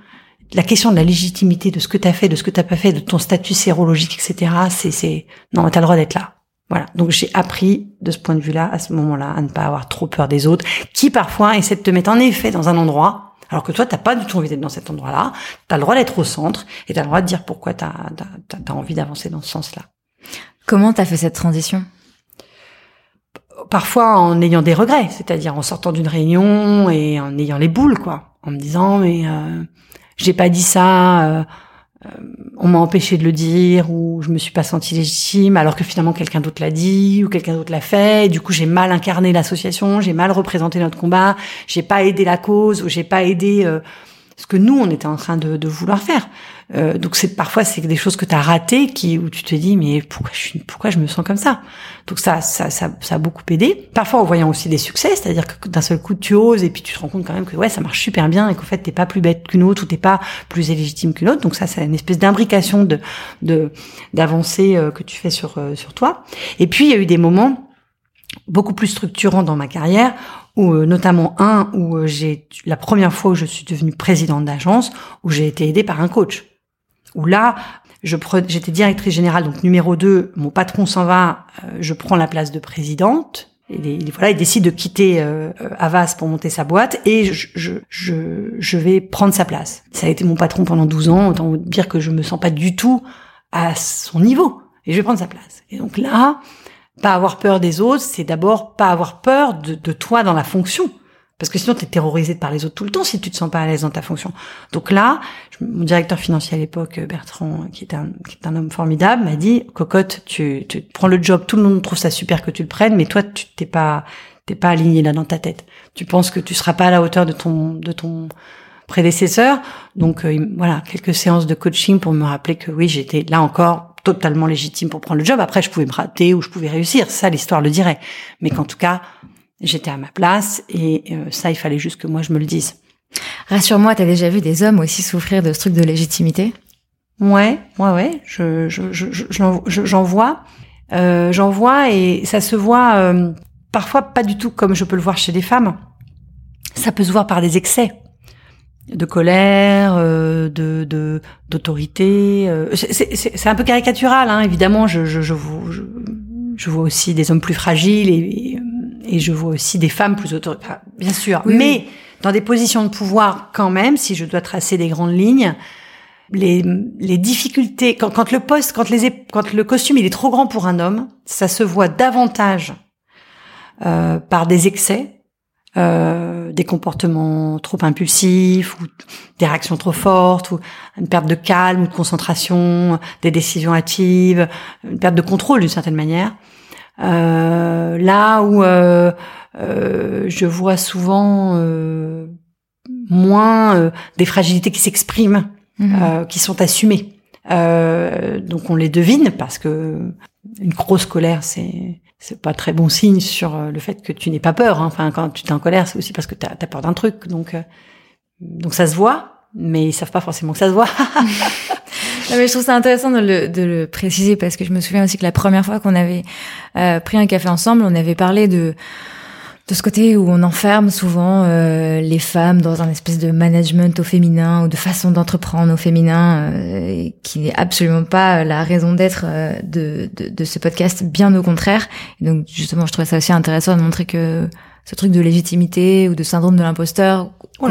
la question de la légitimité de ce que tu as fait, de ce que tu pas fait, de ton statut sérologique, etc. C'est, c'est, non, t'as le droit d'être là. Voilà. Donc j'ai appris de ce point de vue-là, à ce moment-là, à ne pas avoir trop peur des autres, qui parfois essaient de te mettre en effet dans un endroit, alors que toi, t'as pas du tout envie d'être dans cet endroit-là. T'as le droit d'être au centre et t'as le droit de dire pourquoi t'as as, envie d'avancer dans ce sens-là. Comment t'as fait cette transition? Parfois en ayant des regrets, c'est-à-dire en sortant d'une réunion et en ayant les boules, quoi, en me disant mais euh, j'ai pas dit ça, euh, euh, on m'a empêché de le dire ou je me suis pas sentie légitime alors que finalement quelqu'un d'autre l'a dit ou quelqu'un d'autre l'a fait. Et du coup, j'ai mal incarné l'association, j'ai mal représenté notre combat, j'ai pas aidé la cause ou j'ai pas aidé euh, ce que nous on était en train de, de vouloir faire. Euh, donc c'est parfois c'est des choses que tu as ratées qui où tu te dis mais pourquoi je suis pourquoi je me sens comme ça? Donc ça ça ça, ça a beaucoup aidé. Parfois en voyant aussi des succès, c'est-à-dire que d'un seul coup tu oses et puis tu te rends compte quand même que ouais ça marche super bien et qu'en fait t'es pas plus bête qu'une autre ou t'es pas plus légitime qu'une autre. Donc ça c'est une espèce d'imbrication de de d'avancée euh, que tu fais sur euh, sur toi. Et puis il y a eu des moments beaucoup plus structurants dans ma carrière ou notamment un où j'ai la première fois où je suis devenue présidente d'agence où j'ai été aidée par un coach où là, j'étais directrice générale, donc numéro 2, mon patron s'en va, euh, je prends la place de présidente. Et, voilà, il décide de quitter euh, Avas pour monter sa boîte et je, je, vais prendre sa place. Ça a été mon patron pendant 12 ans, autant dire que je me sens pas du tout à son niveau. Et je vais prendre sa place. Et donc là, pas avoir peur des autres, c'est d'abord pas avoir peur de, de toi dans la fonction. Parce que sinon, tu es terrorisé par les autres tout le temps si tu te sens pas à l'aise dans ta fonction. Donc là, mon directeur financier à l'époque, euh, Bertrand, qui est un, qui est un homme formidable, m'a dit, cocotte, tu, tu prends le job, tout le monde trouve ça super que tu le prennes, mais toi, tu t'es pas, t'es pas aligné là dans ta tête. Tu penses que tu seras pas à la hauteur de ton, de ton prédécesseur. Donc euh, voilà, quelques séances de coaching pour me rappeler que oui, j'étais là encore totalement légitime pour prendre le job. Après, je pouvais me rater ou je pouvais réussir. Ça, l'histoire le dirait. Mais qu'en tout cas, J'étais à ma place et euh, ça, il fallait juste que moi je me le dise. Rassure-moi, t'as déjà vu des hommes aussi souffrir de ce truc de légitimité? Ouais, ouais, ouais. Je, je, je, j'en vois, euh, j'en vois et ça se voit euh, parfois pas du tout comme je peux le voir chez les femmes. Ça peut se voir par des excès. De colère, euh, de de- d'autorité. euh, c'est- c'est c'est un peu caricatural, hein, évidemment. Je, je, je, vois, je, je vois aussi des hommes plus fragiles et, et, et je vois aussi des femmes plus autoritaires, bien sûr. Oui, Mais oui. dans des positions de pouvoir, quand même, si je dois tracer des grandes lignes, les, les difficultés quand, quand le poste, quand les quand le costume il est trop grand pour un homme, ça se voit davantage euh, par des excès, euh, des comportements trop impulsifs ou des réactions trop fortes ou une perte de calme ou de concentration, des décisions hâtives, une perte de contrôle d'une certaine manière. Euh, là où euh, euh, je vois souvent euh, moins euh, des fragilités qui s'expriment Mhm. euh, qui sont assumées. Euh, donc on les devine parce que une grosse colère, c'est c'est pas très bon signe sur euh, le fait que tu n'aies pas peur. hein. Enfin, quand tu es en colère, c'est aussi parce que tu as, peur d'un truc. Donc euh, donc ça se voit, mais ils savent pas forcément que ça se voit. Non, mais je trouve ça intéressant de le, de le préciser parce que je me souviens aussi que la première fois qu'on avait euh, pris un café ensemble, on avait parlé de de ce côté où on enferme souvent euh, les femmes dans un espèce de management au féminin ou de façon d'entreprendre au féminin, euh, qui n'est absolument pas la raison d'être euh, de, de, de ce podcast, bien au contraire. Et donc justement, je trouvais ça aussi intéressant de montrer que ce truc de légitimité ou de syndrome de l'imposteur Oh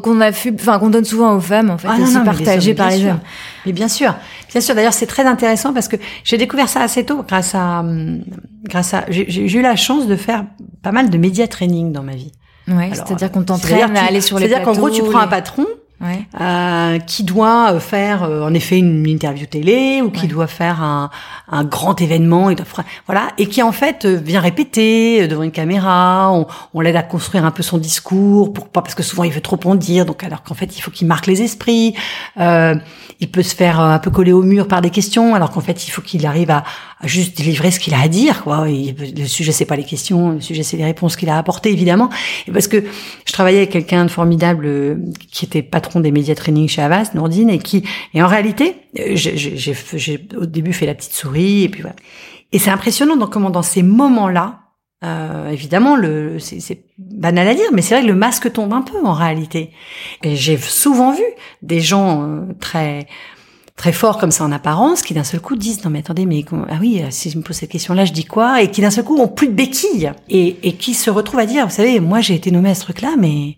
qu'on oui. a fu- enfin qu'on donne souvent aux femmes en fait, Ah non, aussi non, les partagé par les hommes. Mais bien sûr, bien sûr. D'ailleurs, c'est très intéressant parce que j'ai découvert ça assez tôt grâce à, hum, grâce à, j'ai eu la chance de faire pas mal de média training dans ma vie. Ouais, c'est-à-dire qu'on t'entraîne à aller sur les C'est-à-dire qu'en gros, tu prends un patron Ouais. euh, qui doit euh, faire euh, en effet une interview télé ou qui Ouais. doit faire un, un grand événement et voilà et qui en fait euh, vient répéter euh, devant une caméra on, on l'aide à construire un peu son discours pour pas parce que souvent il veut trop en dire donc alors qu'en fait il faut qu'il marque les esprits euh, il peut se faire un peu coller au mur par des questions alors qu'en fait il faut qu'il arrive à juste délivrer ce qu'il a à dire quoi le sujet c'est pas les questions le sujet c'est les réponses qu'il a apportées évidemment parce que je travaillais avec quelqu'un de formidable euh, qui était patron des médias training chez Avast, Nourdine, et qui, et en réalité, euh, j'ai, au début fait la petite souris, et puis voilà. Et c'est impressionnant donc comment dans ces moments-là, euh, évidemment, le, c'est banal à dire, mais c'est vrai que le masque tombe un peu en réalité. Et j'ai souvent vu des gens euh, très très forts comme ça en apparence, qui d'un seul coup disent non mais attendez mais ah oui euh, si je me pose cette question-là je dis quoi? Et qui d'un seul coup ont plus de béquilles. Et, et qui se retrouvent à dire vous savez moi j'ai été nommé à ce truc-là mais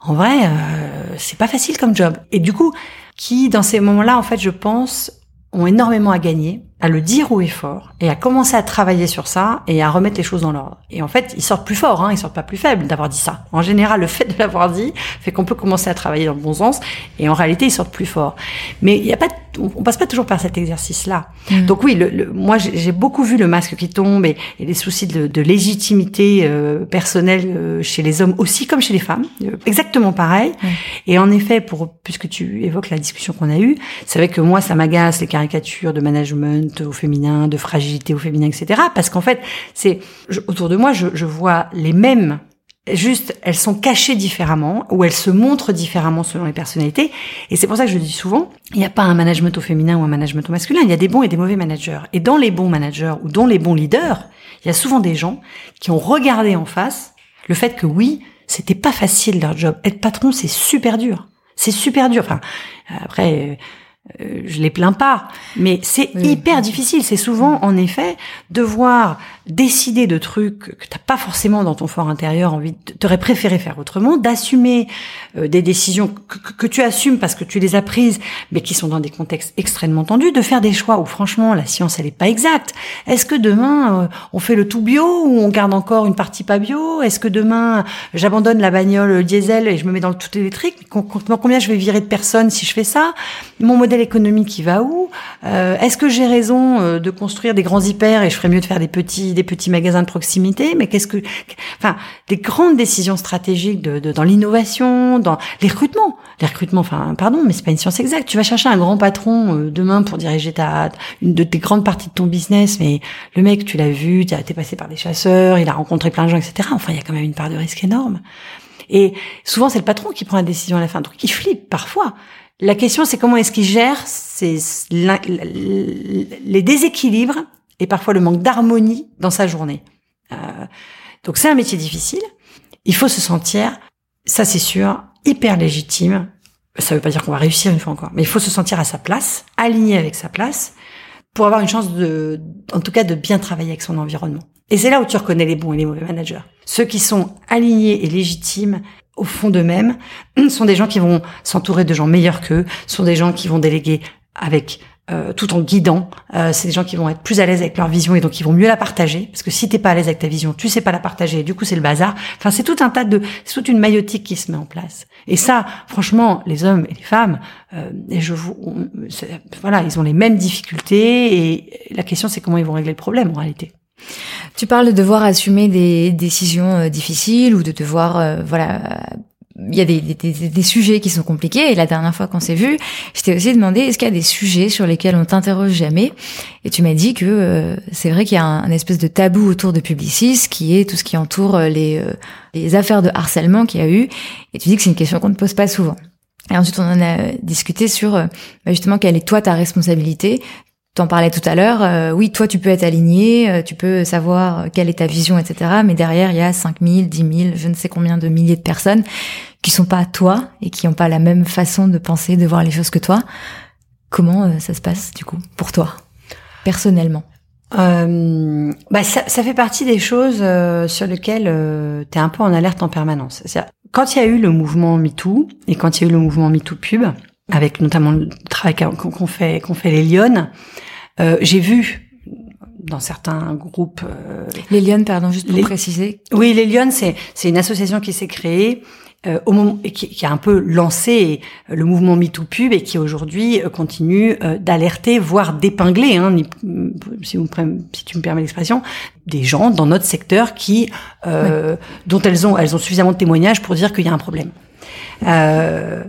en vrai euh, c'est pas facile comme job. Et du coup qui dans ces moments-là en fait je pense ont énormément à gagner à le dire haut et fort et à commencer à travailler sur ça et à remettre les choses dans l'ordre. Et en fait, ils sortent plus forts, hein, ils sortent pas plus faibles d'avoir dit ça. En général, le fait de l'avoir dit fait qu'on peut commencer à travailler dans le bon sens et en réalité, ils sortent plus forts. Mais il y a pas, on passe pas toujours par cet exercice-là. Mm. Donc oui, le, le- moi j'ai beaucoup vu le masque qui tombe et, et les soucis de, de légitimité euh, personnelle euh, chez les hommes aussi comme chez les femmes, Euh, exactement pareil. Ouais. Et en effet, pour puisque tu évoques la discussion qu'on a eue, c'est vrai que moi ça m'agace les caricatures de management au féminin, de fragilité au féminin, etc. Parce qu'en fait, c'est autour de moi, je, je vois les mêmes. Juste, elles sont cachées différemment ou elles se montrent différemment selon les personnalités. Et c'est pour ça que je dis souvent, il n'y a pas un management au féminin ou un management au masculin. Il y a des bons et des mauvais managers. Et dans les bons managers ou dans les bons leaders, il y a souvent des gens qui ont regardé en face le fait que oui, c'était pas facile leur job. Être patron, c'est super dur. C'est super dur. Enfin, après, euh, je les plains pas, mais c'est Oui. hyper difficile. C'est souvent, en effet, devoir décider de trucs que t'as pas forcément dans ton fort intérieur envie, t'aurais préféré faire autrement, d'assumer euh, des décisions que, tu assumes parce que tu les as prises, mais qui sont dans des contextes extrêmement tendus, de faire des choix où franchement la science elle est pas exacte. Est-ce que demain euh, on fait le tout bio ou on garde encore une partie pas bio? Est-ce que demain j'abandonne la bagnole diesel et je me mets dans le tout électrique? Com- com- Combien je vais virer de personnes si je fais ça? Mon modèle économique il va où Euh, Est-ce que j'ai raison euh, de construire des grands hyper et je ferais mieux de faire des petits des petits magasins de proximité? Mais qu'est-ce que enfin des grandes décisions stratégiques de, de- dans l'innovation, dans les recrutements. Les recrutements, enfin pardon, mais c'est pas une science exacte. Tu vas chercher un grand patron euh, demain pour diriger ta une de tes grandes parties de ton business, mais le mec tu l'as vu, tu t'es passé par des chasseurs, il a rencontré plein de gens, etc. Enfin il y a quand même une part de risque énorme. Et souvent c'est le patron qui prend la décision à la fin, donc il flippe parfois. La question c'est comment est-ce qu'il gère les déséquilibres et parfois le manque d'harmonie dans sa journée. Euh, donc c'est un métier difficile. Il faut se sentir, ça c'est sûr, hyper légitime Ça veut pas dire qu'on va réussir une fois encore, mais il faut se sentir à sa place, aligné avec sa place, pour avoir une chance de, en tout cas, de bien travailler avec son environnement. Et c'est là où tu reconnais les bons et les mauvais managers. Ceux qui sont alignés et légitimes au fond d'eux-mêmes sont des gens qui vont s'entourer de gens meilleurs qu'eux, sont des gens qui vont déléguer avec euh, tout en guidant. Euh, c'est des gens qui vont être plus à l'aise avec leur vision et donc ils vont mieux la partager. Parce que si t'es pas à l'aise avec ta vision, tu sais pas la partager. Du coup, c'est le bazar. Enfin, c'est tout un tas de, c'est toute une maillotique qui se met en place. Et ça, franchement, les hommes et les femmes, euh, et je vous, voilà, ils ont les mêmes difficultés. Et la question, c'est comment ils vont régler le problème en réalité. Tu parles de devoir assumer des décisions difficiles ou de devoir, voilà, il y a des, des, sujets qui sont compliqués. Et la dernière fois qu'on s'est vu, je t'ai aussi demandé est-ce qu'il y a des sujets sur lesquels on t'interroge jamais? Et tu m'as dit que euh, c'est vrai qu'il y a un, espèce de tabou autour de Publicis, qui est tout ce qui entoure euh, les, euh, les affaires de harcèlement qu'il y a eu. Et tu dis que c'est une question qu'on ne pose pas souvent. Et ensuite, on en a discuté sur bah, justement quelle est toi ta responsabilité T'en parlais tout à l'heure, euh, oui, toi tu peux être aligné, euh, tu peux savoir quelle est ta vision, etc. Mais derrière, il y a 5000, 10 000, je ne sais combien de milliers de personnes qui sont pas toi et qui n'ont pas la même façon de penser, de voir les choses que toi. Comment euh, ça se passe du coup pour toi, personnellement? Bah ça, ça, fait partie des choses sur lesquelles tu es un peu en alerte en permanence. Quand il y a eu le mouvement MeToo et quand il y a eu le mouvement MeToo Pub, avec notamment le travail qu'on fait qu'on fait les Lyonnes. Euh, j'ai vu dans certains groupes. Euh, les Lyonnes, pardon, juste pour préciser. Oui, les Lyonnes, c'est c'est une association qui s'est créée. Euh, au moment, qui, qui, a un peu lancé le mouvement MeToo Pub et qui aujourd'hui euh, continue euh, d'alerter, voire d'épingler, hein, si, vous, si tu me permets l'expression, des gens dans notre secteur qui, dont elles ont, elles ont suffisamment de témoignages pour dire qu'il y a un problème. Euh,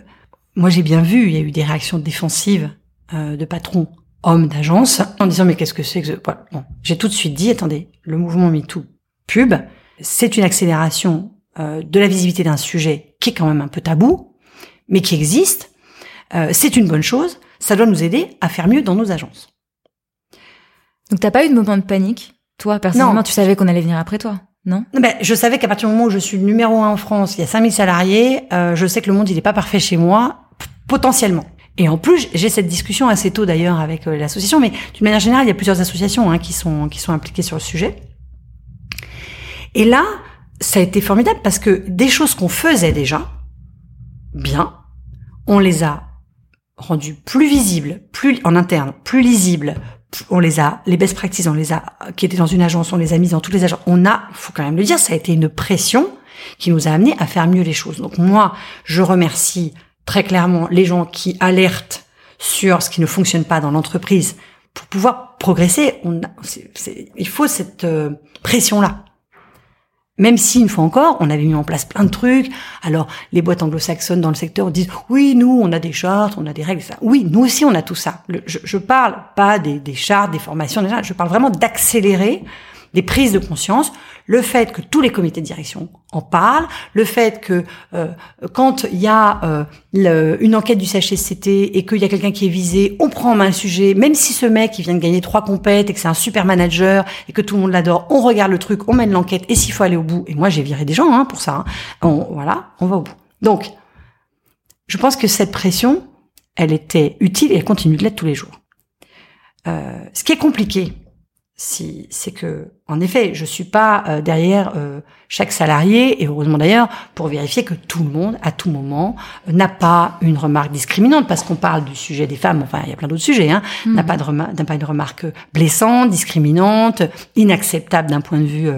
moi, j'ai bien vu, il y a eu des réactions défensives euh, de patrons hommes d'agence en disant mais qu'est-ce que c'est que ce... bon, j'ai tout de suite dit attendez, le mouvement MeToo pub, c'est une accélération euh, de la visibilité d'un sujet qui est quand même un peu tabou, mais qui existe. Euh, c'est une bonne chose. Ça doit nous aider à faire mieux dans nos agences. Donc t'as pas eu de moment de panique, toi personnellement, tu savais qu'on allait venir après toi non? Ben, Je savais qu'à partir du moment où je suis numéro un en France, il y a 5000 salariés, euh, je sais que le monde, il n'est pas parfait chez moi, potentiellement. Et en plus, j'ai cette discussion assez tôt d'ailleurs avec euh, l'association, mais d'une manière générale, il y a plusieurs associations hein, qui, sont, qui sont impliquées sur le sujet. Et là, ça a été formidable parce que des choses qu'on faisait déjà, bien, on les a rendues plus visibles, plus en interne, plus lisibles, on les a, les best practices, on les a, qui étaient dans une agence, on les a mises dans toutes les agences. On a, faut quand même le dire, ça a été une pression qui nous a amené à faire mieux les choses. Donc moi, je remercie très clairement les gens qui alertent sur ce qui ne fonctionne pas dans l'entreprise pour pouvoir progresser. Il faut cette euh, pression-là. Même si, une fois encore, on avait mis en place plein de trucs. Alors, les boîtes anglo-saxonnes dans le secteur disent, oui, nous, on a des chartes, on a des règles, ça. Oui, nous aussi, on a tout ça. je, je parle pas des, des chartes, des formations, je parle vraiment d'accélérer des prises de conscience, le fait que tous les comités de direction en parlent, le fait que euh, quand il y a euh, une enquête du CHSCT et qu'il y a quelqu'un qui est visé, on prend en main le sujet, même si ce mec il vient de gagner trois compètes et que c'est un super manager et que tout le monde l'adore, on regarde le truc, on mène l'enquête et s'il faut aller au bout, et moi j'ai viré des gens hein, pour ça, hein, on, voilà, on va au bout. Donc, je pense que cette pression, elle était utile et elle continue de l'être tous les jours. Euh, ce qui est compliqué, si c'est que en effet je suis pas euh, derrière euh, chaque salarié et heureusement d'ailleurs pour vérifier que tout le monde à tout moment euh, n'a pas une remarque discriminante parce qu'on parle du sujet des femmes enfin il y a plein d'autres sujets hein mmh. n'a pas de n'a pas une remarque blessante discriminante inacceptable d'un point de vue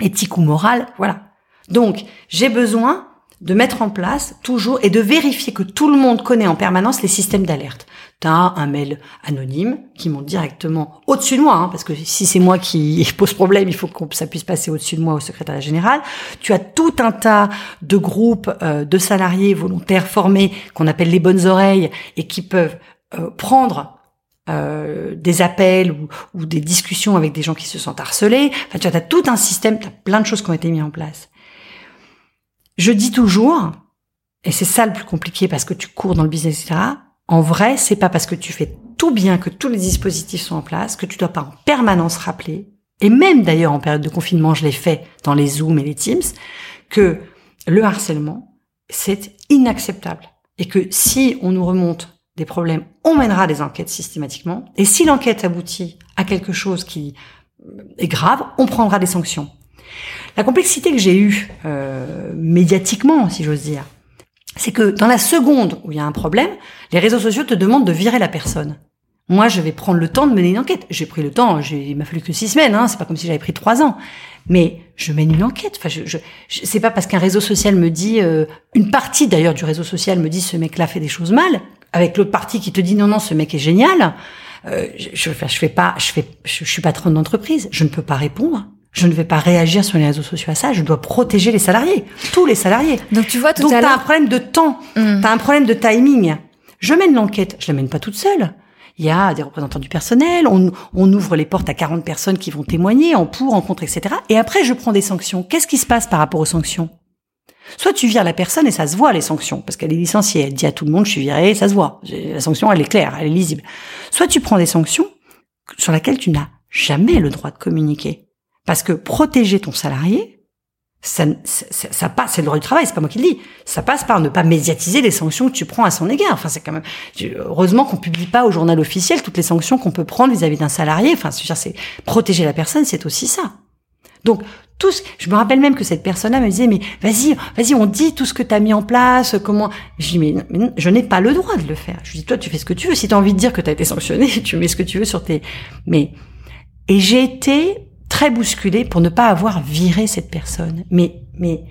éthique ou moral voilà donc j'ai besoin de mettre en place toujours et de vérifier que tout le monde connaît en permanence les systèmes d'alerte. Tu as un mail anonyme qui monte directement au-dessus de moi, hein, parce que si c'est moi qui pose problème, il faut que ça puisse passer au-dessus de moi au secrétariat général. Tu as tout un tas de groupes euh, de salariés volontaires formés qu'on appelle les bonnes oreilles et qui peuvent euh, prendre euh, des appels ou, ou, des discussions avec des gens qui se sentent harcelés. Enfin, tu as, as tout un système, tu as plein de choses qui ont été mises en place. Je dis toujours, et c'est ça le plus compliqué parce que tu cours dans le business, etc. En vrai, c'est pas parce que tu fais tout bien, que tous les dispositifs sont en place, que tu dois pas en permanence rappeler, et même d'ailleurs en période de confinement, je l'ai fait dans les Zooms et les Teams, que le harcèlement, c'est inacceptable. et que si on nous remonte des problèmes, on mènera des enquêtes systématiquement. Et si l'enquête aboutit à quelque chose qui est grave, on prendra des sanctions. La complexité que j'ai eue euh, médiatiquement, si j'ose dire, c'est que dans la seconde où il y a un problème, les réseaux sociaux te demandent de virer la personne. Moi, je vais prendre le temps de mener une enquête. J'ai pris le temps, il m'a fallu que six semaines, hein, c'est pas comme si j'avais pris trois ans. Mais je mène une enquête. Enfin, je, je, c'est pas parce qu'un réseau social me dit, euh, une partie d'ailleurs du réseau social me dit ce mec-là fait des choses mal, avec l'autre partie qui te dit non non ce mec est génial. Euh, je, je, fais pas, je fais, je, suis patronne d'entreprise, je ne peux pas répondre je ne vais pas réagir sur les réseaux sociaux à ça. Je dois protéger les salariés, tous les salariés. Donc tu vois tout Donc à t'as un problème de temps, Mm. t'as un problème de timing. Je mène l'enquête, je la mène pas toute seule. Il y a des représentants du personnel, on, on ouvre les portes à 40 personnes qui vont témoigner en pour, en contre, etc. Et après, je prends des sanctions. Qu'est-ce qui se passe par rapport aux sanctions? Soit tu vires la personne et ça se voit les sanctions, parce qu'elle est licenciée, elle dit à tout le monde je suis virée, ça se voit. La sanction, elle est claire, elle est lisible. Soit tu prends des sanctions sur lesquelles tu n'as jamais le droit de communiquer. Parce que protéger ton salarié, ça, ça, ça passe, c'est le droit du travail, c'est pas moi qui le dis. Ça passe par ne pas médiatiser les sanctions que tu prends à son égard. Enfin, c'est quand même, heureusement qu'on publie pas au journal officiel toutes les sanctions qu'on peut prendre vis-à-vis d'un salarié. Enfin, c'est protéger la personne, c'est aussi ça. Donc, tous, je me rappelle même que cette personne-là me disait, mais vas-y, vas-y, on dit tout ce que tu as mis en place, comment. Je dis, mais, je n'ai pas le droit de le faire. Je dis, toi, tu fais ce que tu veux. Si tu as envie de dire que tu as été sanctionné, tu mets ce que tu veux sur tes. Mais. Et j'ai été très bousculée pour ne pas avoir viré cette personne. Mais, mais,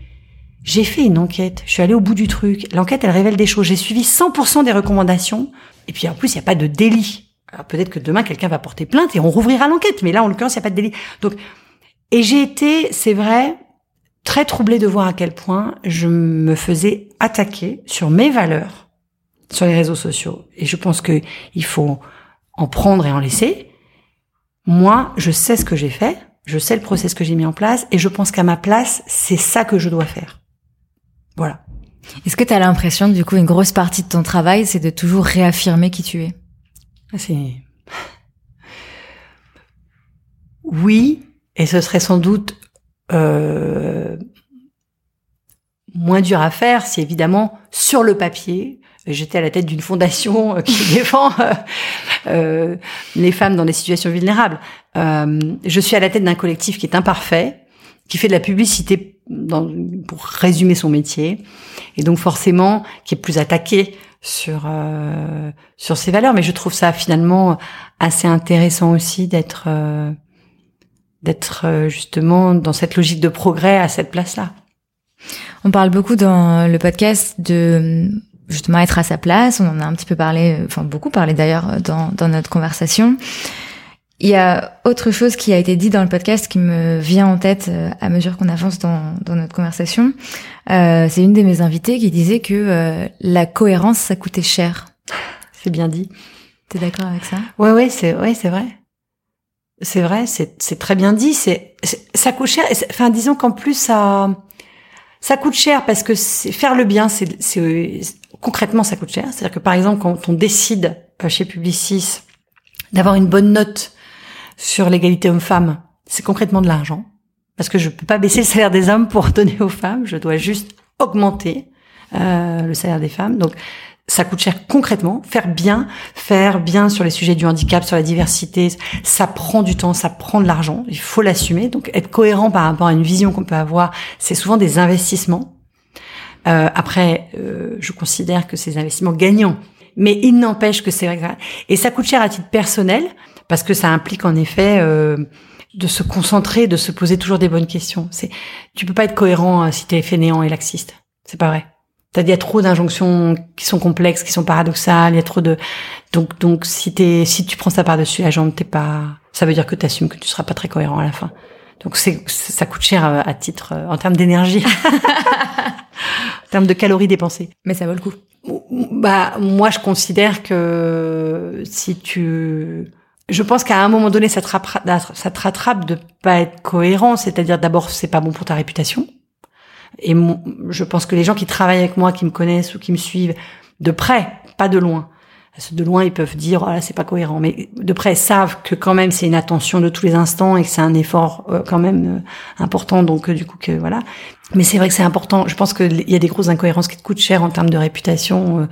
j'ai fait une enquête. Je suis allée au bout du truc. L'enquête, elle révèle des choses. J'ai suivi 100% des recommandations. Et puis, en plus, il n'y a pas de délit. Alors, peut-être que demain, quelqu'un va porter plainte et on rouvrira l'enquête. Mais là, en l'occurrence, il n'y a pas de délit. Donc, et j'ai été, c'est vrai, très troublée de voir à quel point je me faisais attaquer sur mes valeurs sur les réseaux sociaux. Et je pense que il faut en prendre et en laisser. Moi, je sais ce que j'ai fait, je sais le process que j'ai mis en place, et je pense qu'à ma place, c'est ça que je dois faire. Voilà. Est-ce que tu as l'impression, du coup, une grosse partie de ton travail, c'est de toujours réaffirmer qui tu es? C'est oui, et ce serait sans doute euh, moins dur à faire si évidemment sur le papier j'étais à la tête d'une fondation qui défend euh, euh, les femmes dans des situations vulnérables. Euh, je suis à la tête d'un collectif qui est imparfait, qui fait de la publicité dans, pour résumer son métier, et donc forcément qui est plus attaqué sur euh, sur ses valeurs. Mais je trouve ça finalement assez intéressant aussi d'être euh, d'être justement dans cette logique de progrès à cette place-là. On parle beaucoup dans le podcast de justement être à sa place. On en a un petit peu parlé, enfin beaucoup parlé d'ailleurs dans, dans notre conversation. Il y a autre chose qui a été dit dans le podcast qui me vient en tête euh, à mesure qu'on avance dans, dans notre conversation. Euh, c'est une de mes invitées qui disait que euh, la cohérence, ça coûtait cher. C'est bien dit. T'es d'accord avec ça? Ouais, ouais, c'est ouais, c'est vrai. C'est vrai, c'est très bien dit. C'est ça coûte cher. Enfin, disons qu'en plus ça ça coûte cher parce que faire le bien, c'est concrètement ça coûte cher. C'est-à-dire que par exemple, quand on décide chez Publicis d'avoir une bonne note sur l'égalité homme-femme, c'est concrètement de l'argent. Parce que je peux pas baisser le salaire des hommes pour donner aux femmes, je dois juste augmenter euh, le salaire des femmes. Donc ça coûte cher concrètement. Faire bien, faire bien sur les sujets du handicap, sur la diversité, ça prend du temps, ça prend de l'argent. Il faut l'assumer. Donc être cohérent par rapport à une vision qu'on peut avoir, c'est souvent des investissements. Euh, après, euh, je considère que ces investissements gagnants. Mais il n'empêche que c'est vrai. Et ça coûte cher à titre personnel parce que ça implique en effet euh, de se concentrer, de se poser toujours des bonnes questions. C'est, tu peux pas être cohérent si t'es fainéant et laxiste. C'est pas vrai. T'as, il y a trop d'injonctions qui sont complexes, qui sont paradoxales. Il y a trop de, donc, donc, si t'es, si tu prends ça par-dessus la jambe, t'es pas, ça veut dire que t'assumes que tu seras pas très cohérent à la fin. Donc, c'est, ça coûte cher à, à titre, en termes d'énergie. en termes de calories dépensées. Mais ça vaut le coup. Bah, moi, je considère que si tu, je pense qu'à un moment donné, ça te, rattrape, ça te rattrape de pas être cohérent. C'est-à-dire, d'abord, c'est pas bon pour ta réputation. Et je pense que les gens qui travaillent avec moi, qui me connaissent ou qui me suivent de près, pas de loin, de loin, ils peuvent dire, là, c'est pas cohérent. Mais de près, ils savent que quand même, c'est une attention de tous les instants et que c'est un effort euh, quand même euh, important. Donc, euh, du coup, que voilà. Mais c'est vrai que c'est important. Je pense qu'il y a des grosses incohérences qui te coûtent cher en termes de réputation,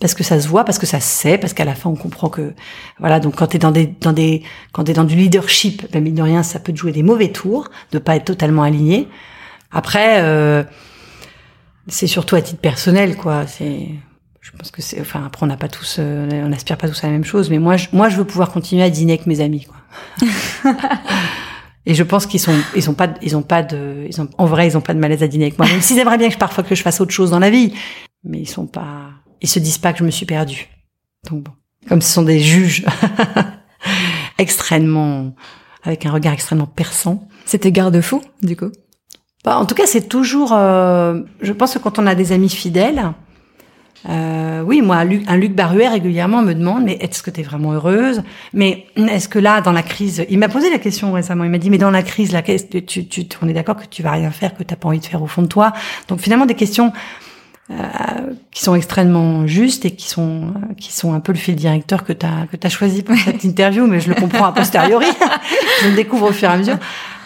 parce que ça se voit, parce que ça se sait, parce qu'à la fin, on comprend que, voilà. Donc, quand t'es dans des, dans des, quand t'es dans du leadership, ben, mine de rien, ça peut te jouer des mauvais tours, de pas être totalement aligné. Après, c'est surtout à titre personnel, quoi. C'est pense que c'est enfin après on n'a pas tous euh, on n'aspire pas tous à la même chose mais moi je, moi je veux pouvoir continuer à dîner avec mes amis quoi. Et je pense qu'ils sont ils sont pas ils ont pas de ils ont en vrai ils ont pas de malaise à dîner avec moi même s'ils aimeraient bien que je, parfois que je fasse autre chose dans la vie. Mais ils sont pas ils se disent pas que je me suis perdue. Donc bon comme ce sont des juges extrêmement avec un regard extrêmement perçant. C'était garde-fou du coup? Bah, en tout cas c'est toujours euh, je pense que quand on a des amis fidèles euh, oui, moi, un Luc, un Luc Baruet régulièrement me demande, mais est-ce que tu es vraiment heureuse? Mais est-ce que là, dans la crise, il m'a posé la question récemment. Il m'a dit, mais dans la crise, là, tu, tu, tu, on est d'accord que tu vas rien faire, que t'as pas envie de faire au fond de toi. Donc finalement, des questions euh, qui sont extrêmement justes et qui sont qui sont un peu le fil directeur que t'as que t'as choisi pour cette interview, mais je le comprends a posteriori. je le découvre au fur et à mesure.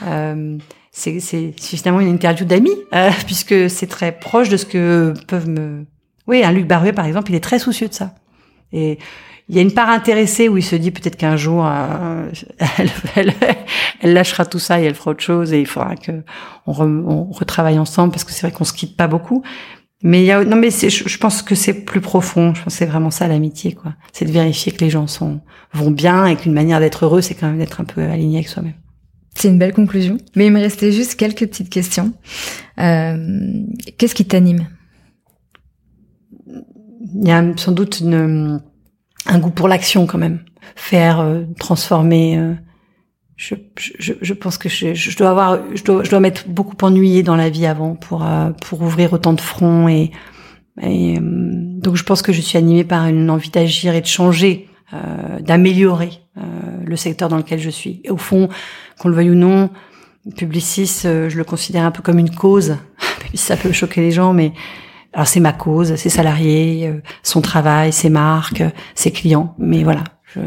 Euh, c'est finalement une interview d'amis, euh, puisque c'est très proche de ce que peuvent me oui, un Luc Baruet, par exemple, il est très soucieux de ça. Et il y a une part intéressée où il se dit peut-être qu'un jour, euh, elle, lâchera tout ça et elle fera autre chose et il faudra que on, retravaille ensemble parce que c'est vrai qu'on se quitte pas beaucoup. Mais il y a, non, mais je, je pense que c'est plus profond. Je pense c'est vraiment ça l'amitié, quoi. C'est de vérifier que les gens sont vont bien et qu'une manière d'être heureux, c'est quand même d'être un peu aligné avec soi-même. C'est une belle conclusion. Mais il me restait juste quelques petites questions. Euh, Qu'est-ce qui t'anime? Il y a sans doute une, un goût pour l'action quand même. Faire, euh, transformer. Euh, je, je, je, pense que je, je, dois avoir, je dois, je dois m'être beaucoup ennuyée dans la vie avant pour euh, pour ouvrir autant de fronts et, et donc je pense que je suis animée par une envie d'agir et de changer, d'améliorer le secteur dans lequel je suis. Et au fond, qu'on le veuille ou non, Publicis, je le considère un peu comme une cause. ça peut choquer les gens, mais alors c'est ma cause, ses salariés, euh, son travail, ses marques, ses clients. Mais voilà, je,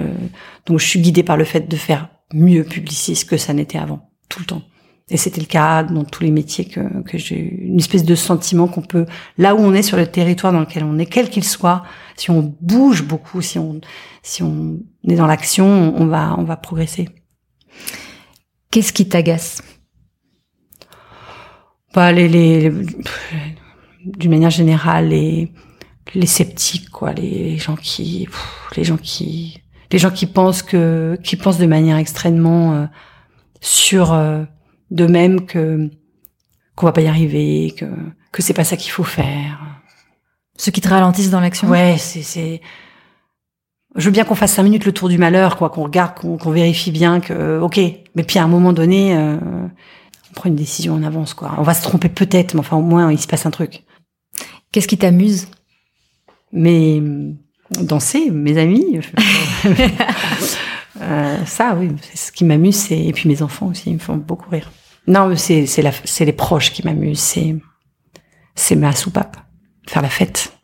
donc je suis guidée par le fait de faire mieux publiciste que ça n'était avant, tout le temps. Et c'était le cas dans tous les métiers que, que j'ai eu une espèce de sentiment qu'on peut, là où on est sur le territoire dans lequel on est, quel qu'il soit, si on bouge beaucoup, si on, si on est dans l'action, on va, on va progresser. Qu'est-ce qui t'agace? Bah, les, les, d'une manière générale les les sceptiques quoi les gens qui les gens qui les gens qui pensent que qui pensent de manière extrêmement euh, sûre euh, d'eux-mêmes que qu'on va pas y arriver que que c'est pas ça qu'il faut faire. Ceux qui te ralentissent dans l'action. Ouais c'est c'est je veux bien qu'on fasse cinq minutes le tour du malheur quoi qu'on regarde qu'on vérifie bien que ok mais puis à un moment donné euh, on prend une décision en avance quoi. On va se tromper peut-être mais enfin au moins il se passe un truc Qu'est-ce qui t'amuse? Mais danser, mes amis. euh, ça, oui, ce qui m'amuse. Et puis mes enfants aussi, ils me font beaucoup rire. Non, c'est les proches qui m'amusent. C'est ma soupape, faire la fête.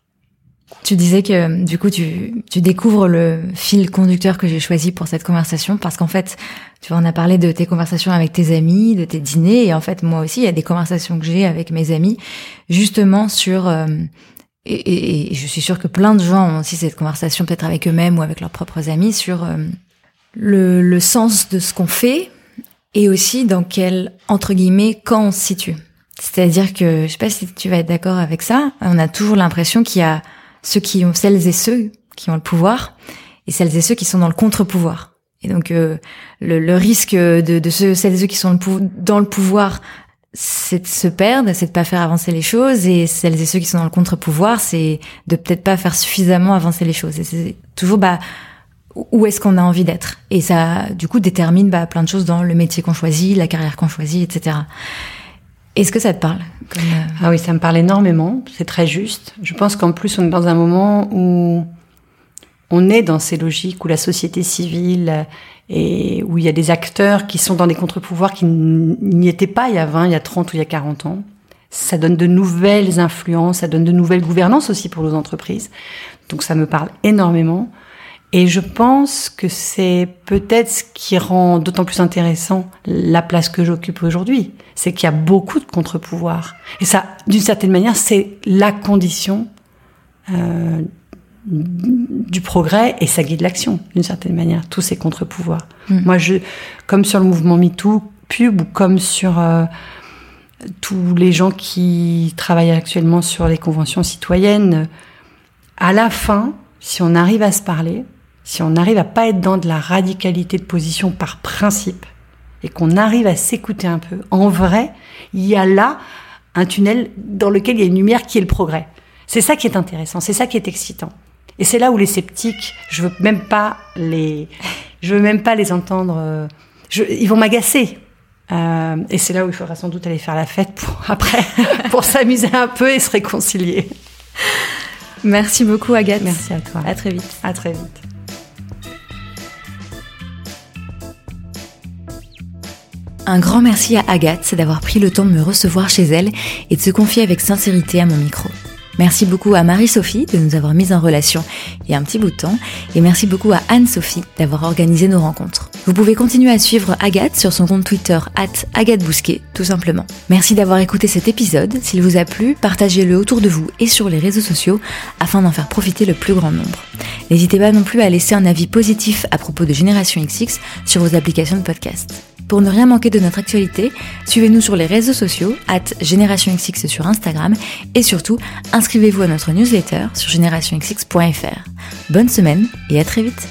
Tu disais que du coup tu, tu découvres le fil conducteur que j'ai choisi pour cette conversation parce qu'en fait tu en as parlé de tes conversations avec tes amis, de tes dîners et en fait moi aussi il y a des conversations que j'ai avec mes amis justement sur euh, et, et, je suis sûre que plein de gens ont aussi cette conversation peut-être avec eux-mêmes ou avec leurs propres amis sur euh, le, le sens de ce qu'on fait et aussi dans quel entre guillemets camp on se situe. C'est-à-dire que je sais pas si tu vas être d'accord avec ça, on a toujours l'impression qu'il y a ceux qui ont celles et ceux qui ont le pouvoir et celles et ceux qui sont dans le contre-pouvoir. Et donc euh, le, le, risque de, de ceux, celles et ceux qui sont dans le pouvoir, c'est de se perdre, c'est de pas faire avancer les choses, et celles et ceux qui sont dans le contre-pouvoir, c'est de peut-être pas faire suffisamment avancer les choses. Et c'est toujours bah où est-ce qu'on a envie d'être? Et ça, du coup, détermine bah, plein de choses dans le métier qu'on choisit, la carrière qu'on choisit, etc. Est-ce que ça te parle. Euh, ah oui, ça me parle énormément. C'est très juste. Je pense qu'en plus, on est dans un moment où on est dans ces logiques où la société civile et où il y a des acteurs qui sont dans des contre-pouvoirs qui n'y étaient pas il y a 20, il y a 30 ou il y a 40 ans. ça donne de nouvelles influences, ça donne de nouvelles gouvernances aussi pour nos entreprises. Donc ça me parle énormément. Et je pense que c'est peut-être ce qui rend d'autant plus intéressant la place que j'occupe aujourd'hui. C'est qu'il y a beaucoup de contre-pouvoirs. Et ça, d'une certaine manière, c'est la condition euh, du progrès et ça guide l'action, d'une certaine manière, tous ces contre-pouvoirs. Mm. Moi, je, comme sur le mouvement MeToo, pub, ou comme sur euh, tous les gens qui travaillent actuellement sur les conventions citoyennes, à la fin, si on arrive à se parler, si on arrive à pas être dans de la radicalité de position par principe et qu'on arrive à s'écouter un peu, en vrai, il y a là un tunnel dans lequel il y a une lumière qui est le progrès. C'est ça qui est intéressant, c'est ça qui est excitant. Et c'est là où les sceptiques, je veux même pas les, je veux même pas les entendre. Euh, je, ils vont m'agacer. Euh, et c'est là où il faudra sans doute aller faire la fête pour après, pour s'amuser un peu et se réconcilier. Merci beaucoup Agathe. Merci à toi. À très vite. À très vite. Un grand merci à Agathe d'avoir pris le temps de me recevoir chez elle et de se confier avec sincérité à mon micro. Merci beaucoup à Marie-Sophie de nous avoir mis en relation il y a un petit bout de temps et merci beaucoup à Anne-Sophie d'avoir organisé nos rencontres. Vous pouvez continuer à suivre Agathe sur son compte Twitter at Agathe Bousquet, tout simplement. Merci d'avoir écouté cet épisode. S'il vous a plu, partagez-le autour de vous et sur les réseaux sociaux afin d'en faire profiter le plus grand nombre. N'hésitez pas non plus à laisser un avis positif à propos de Génération XX sur vos applications de podcast. Pour ne rien manquer de notre actualité, suivez-nous sur les réseaux sociaux, at GénérationXX sur Instagram, et surtout, inscrivez-vous à notre newsletter sur générationxx.fr. Bonne semaine et à très vite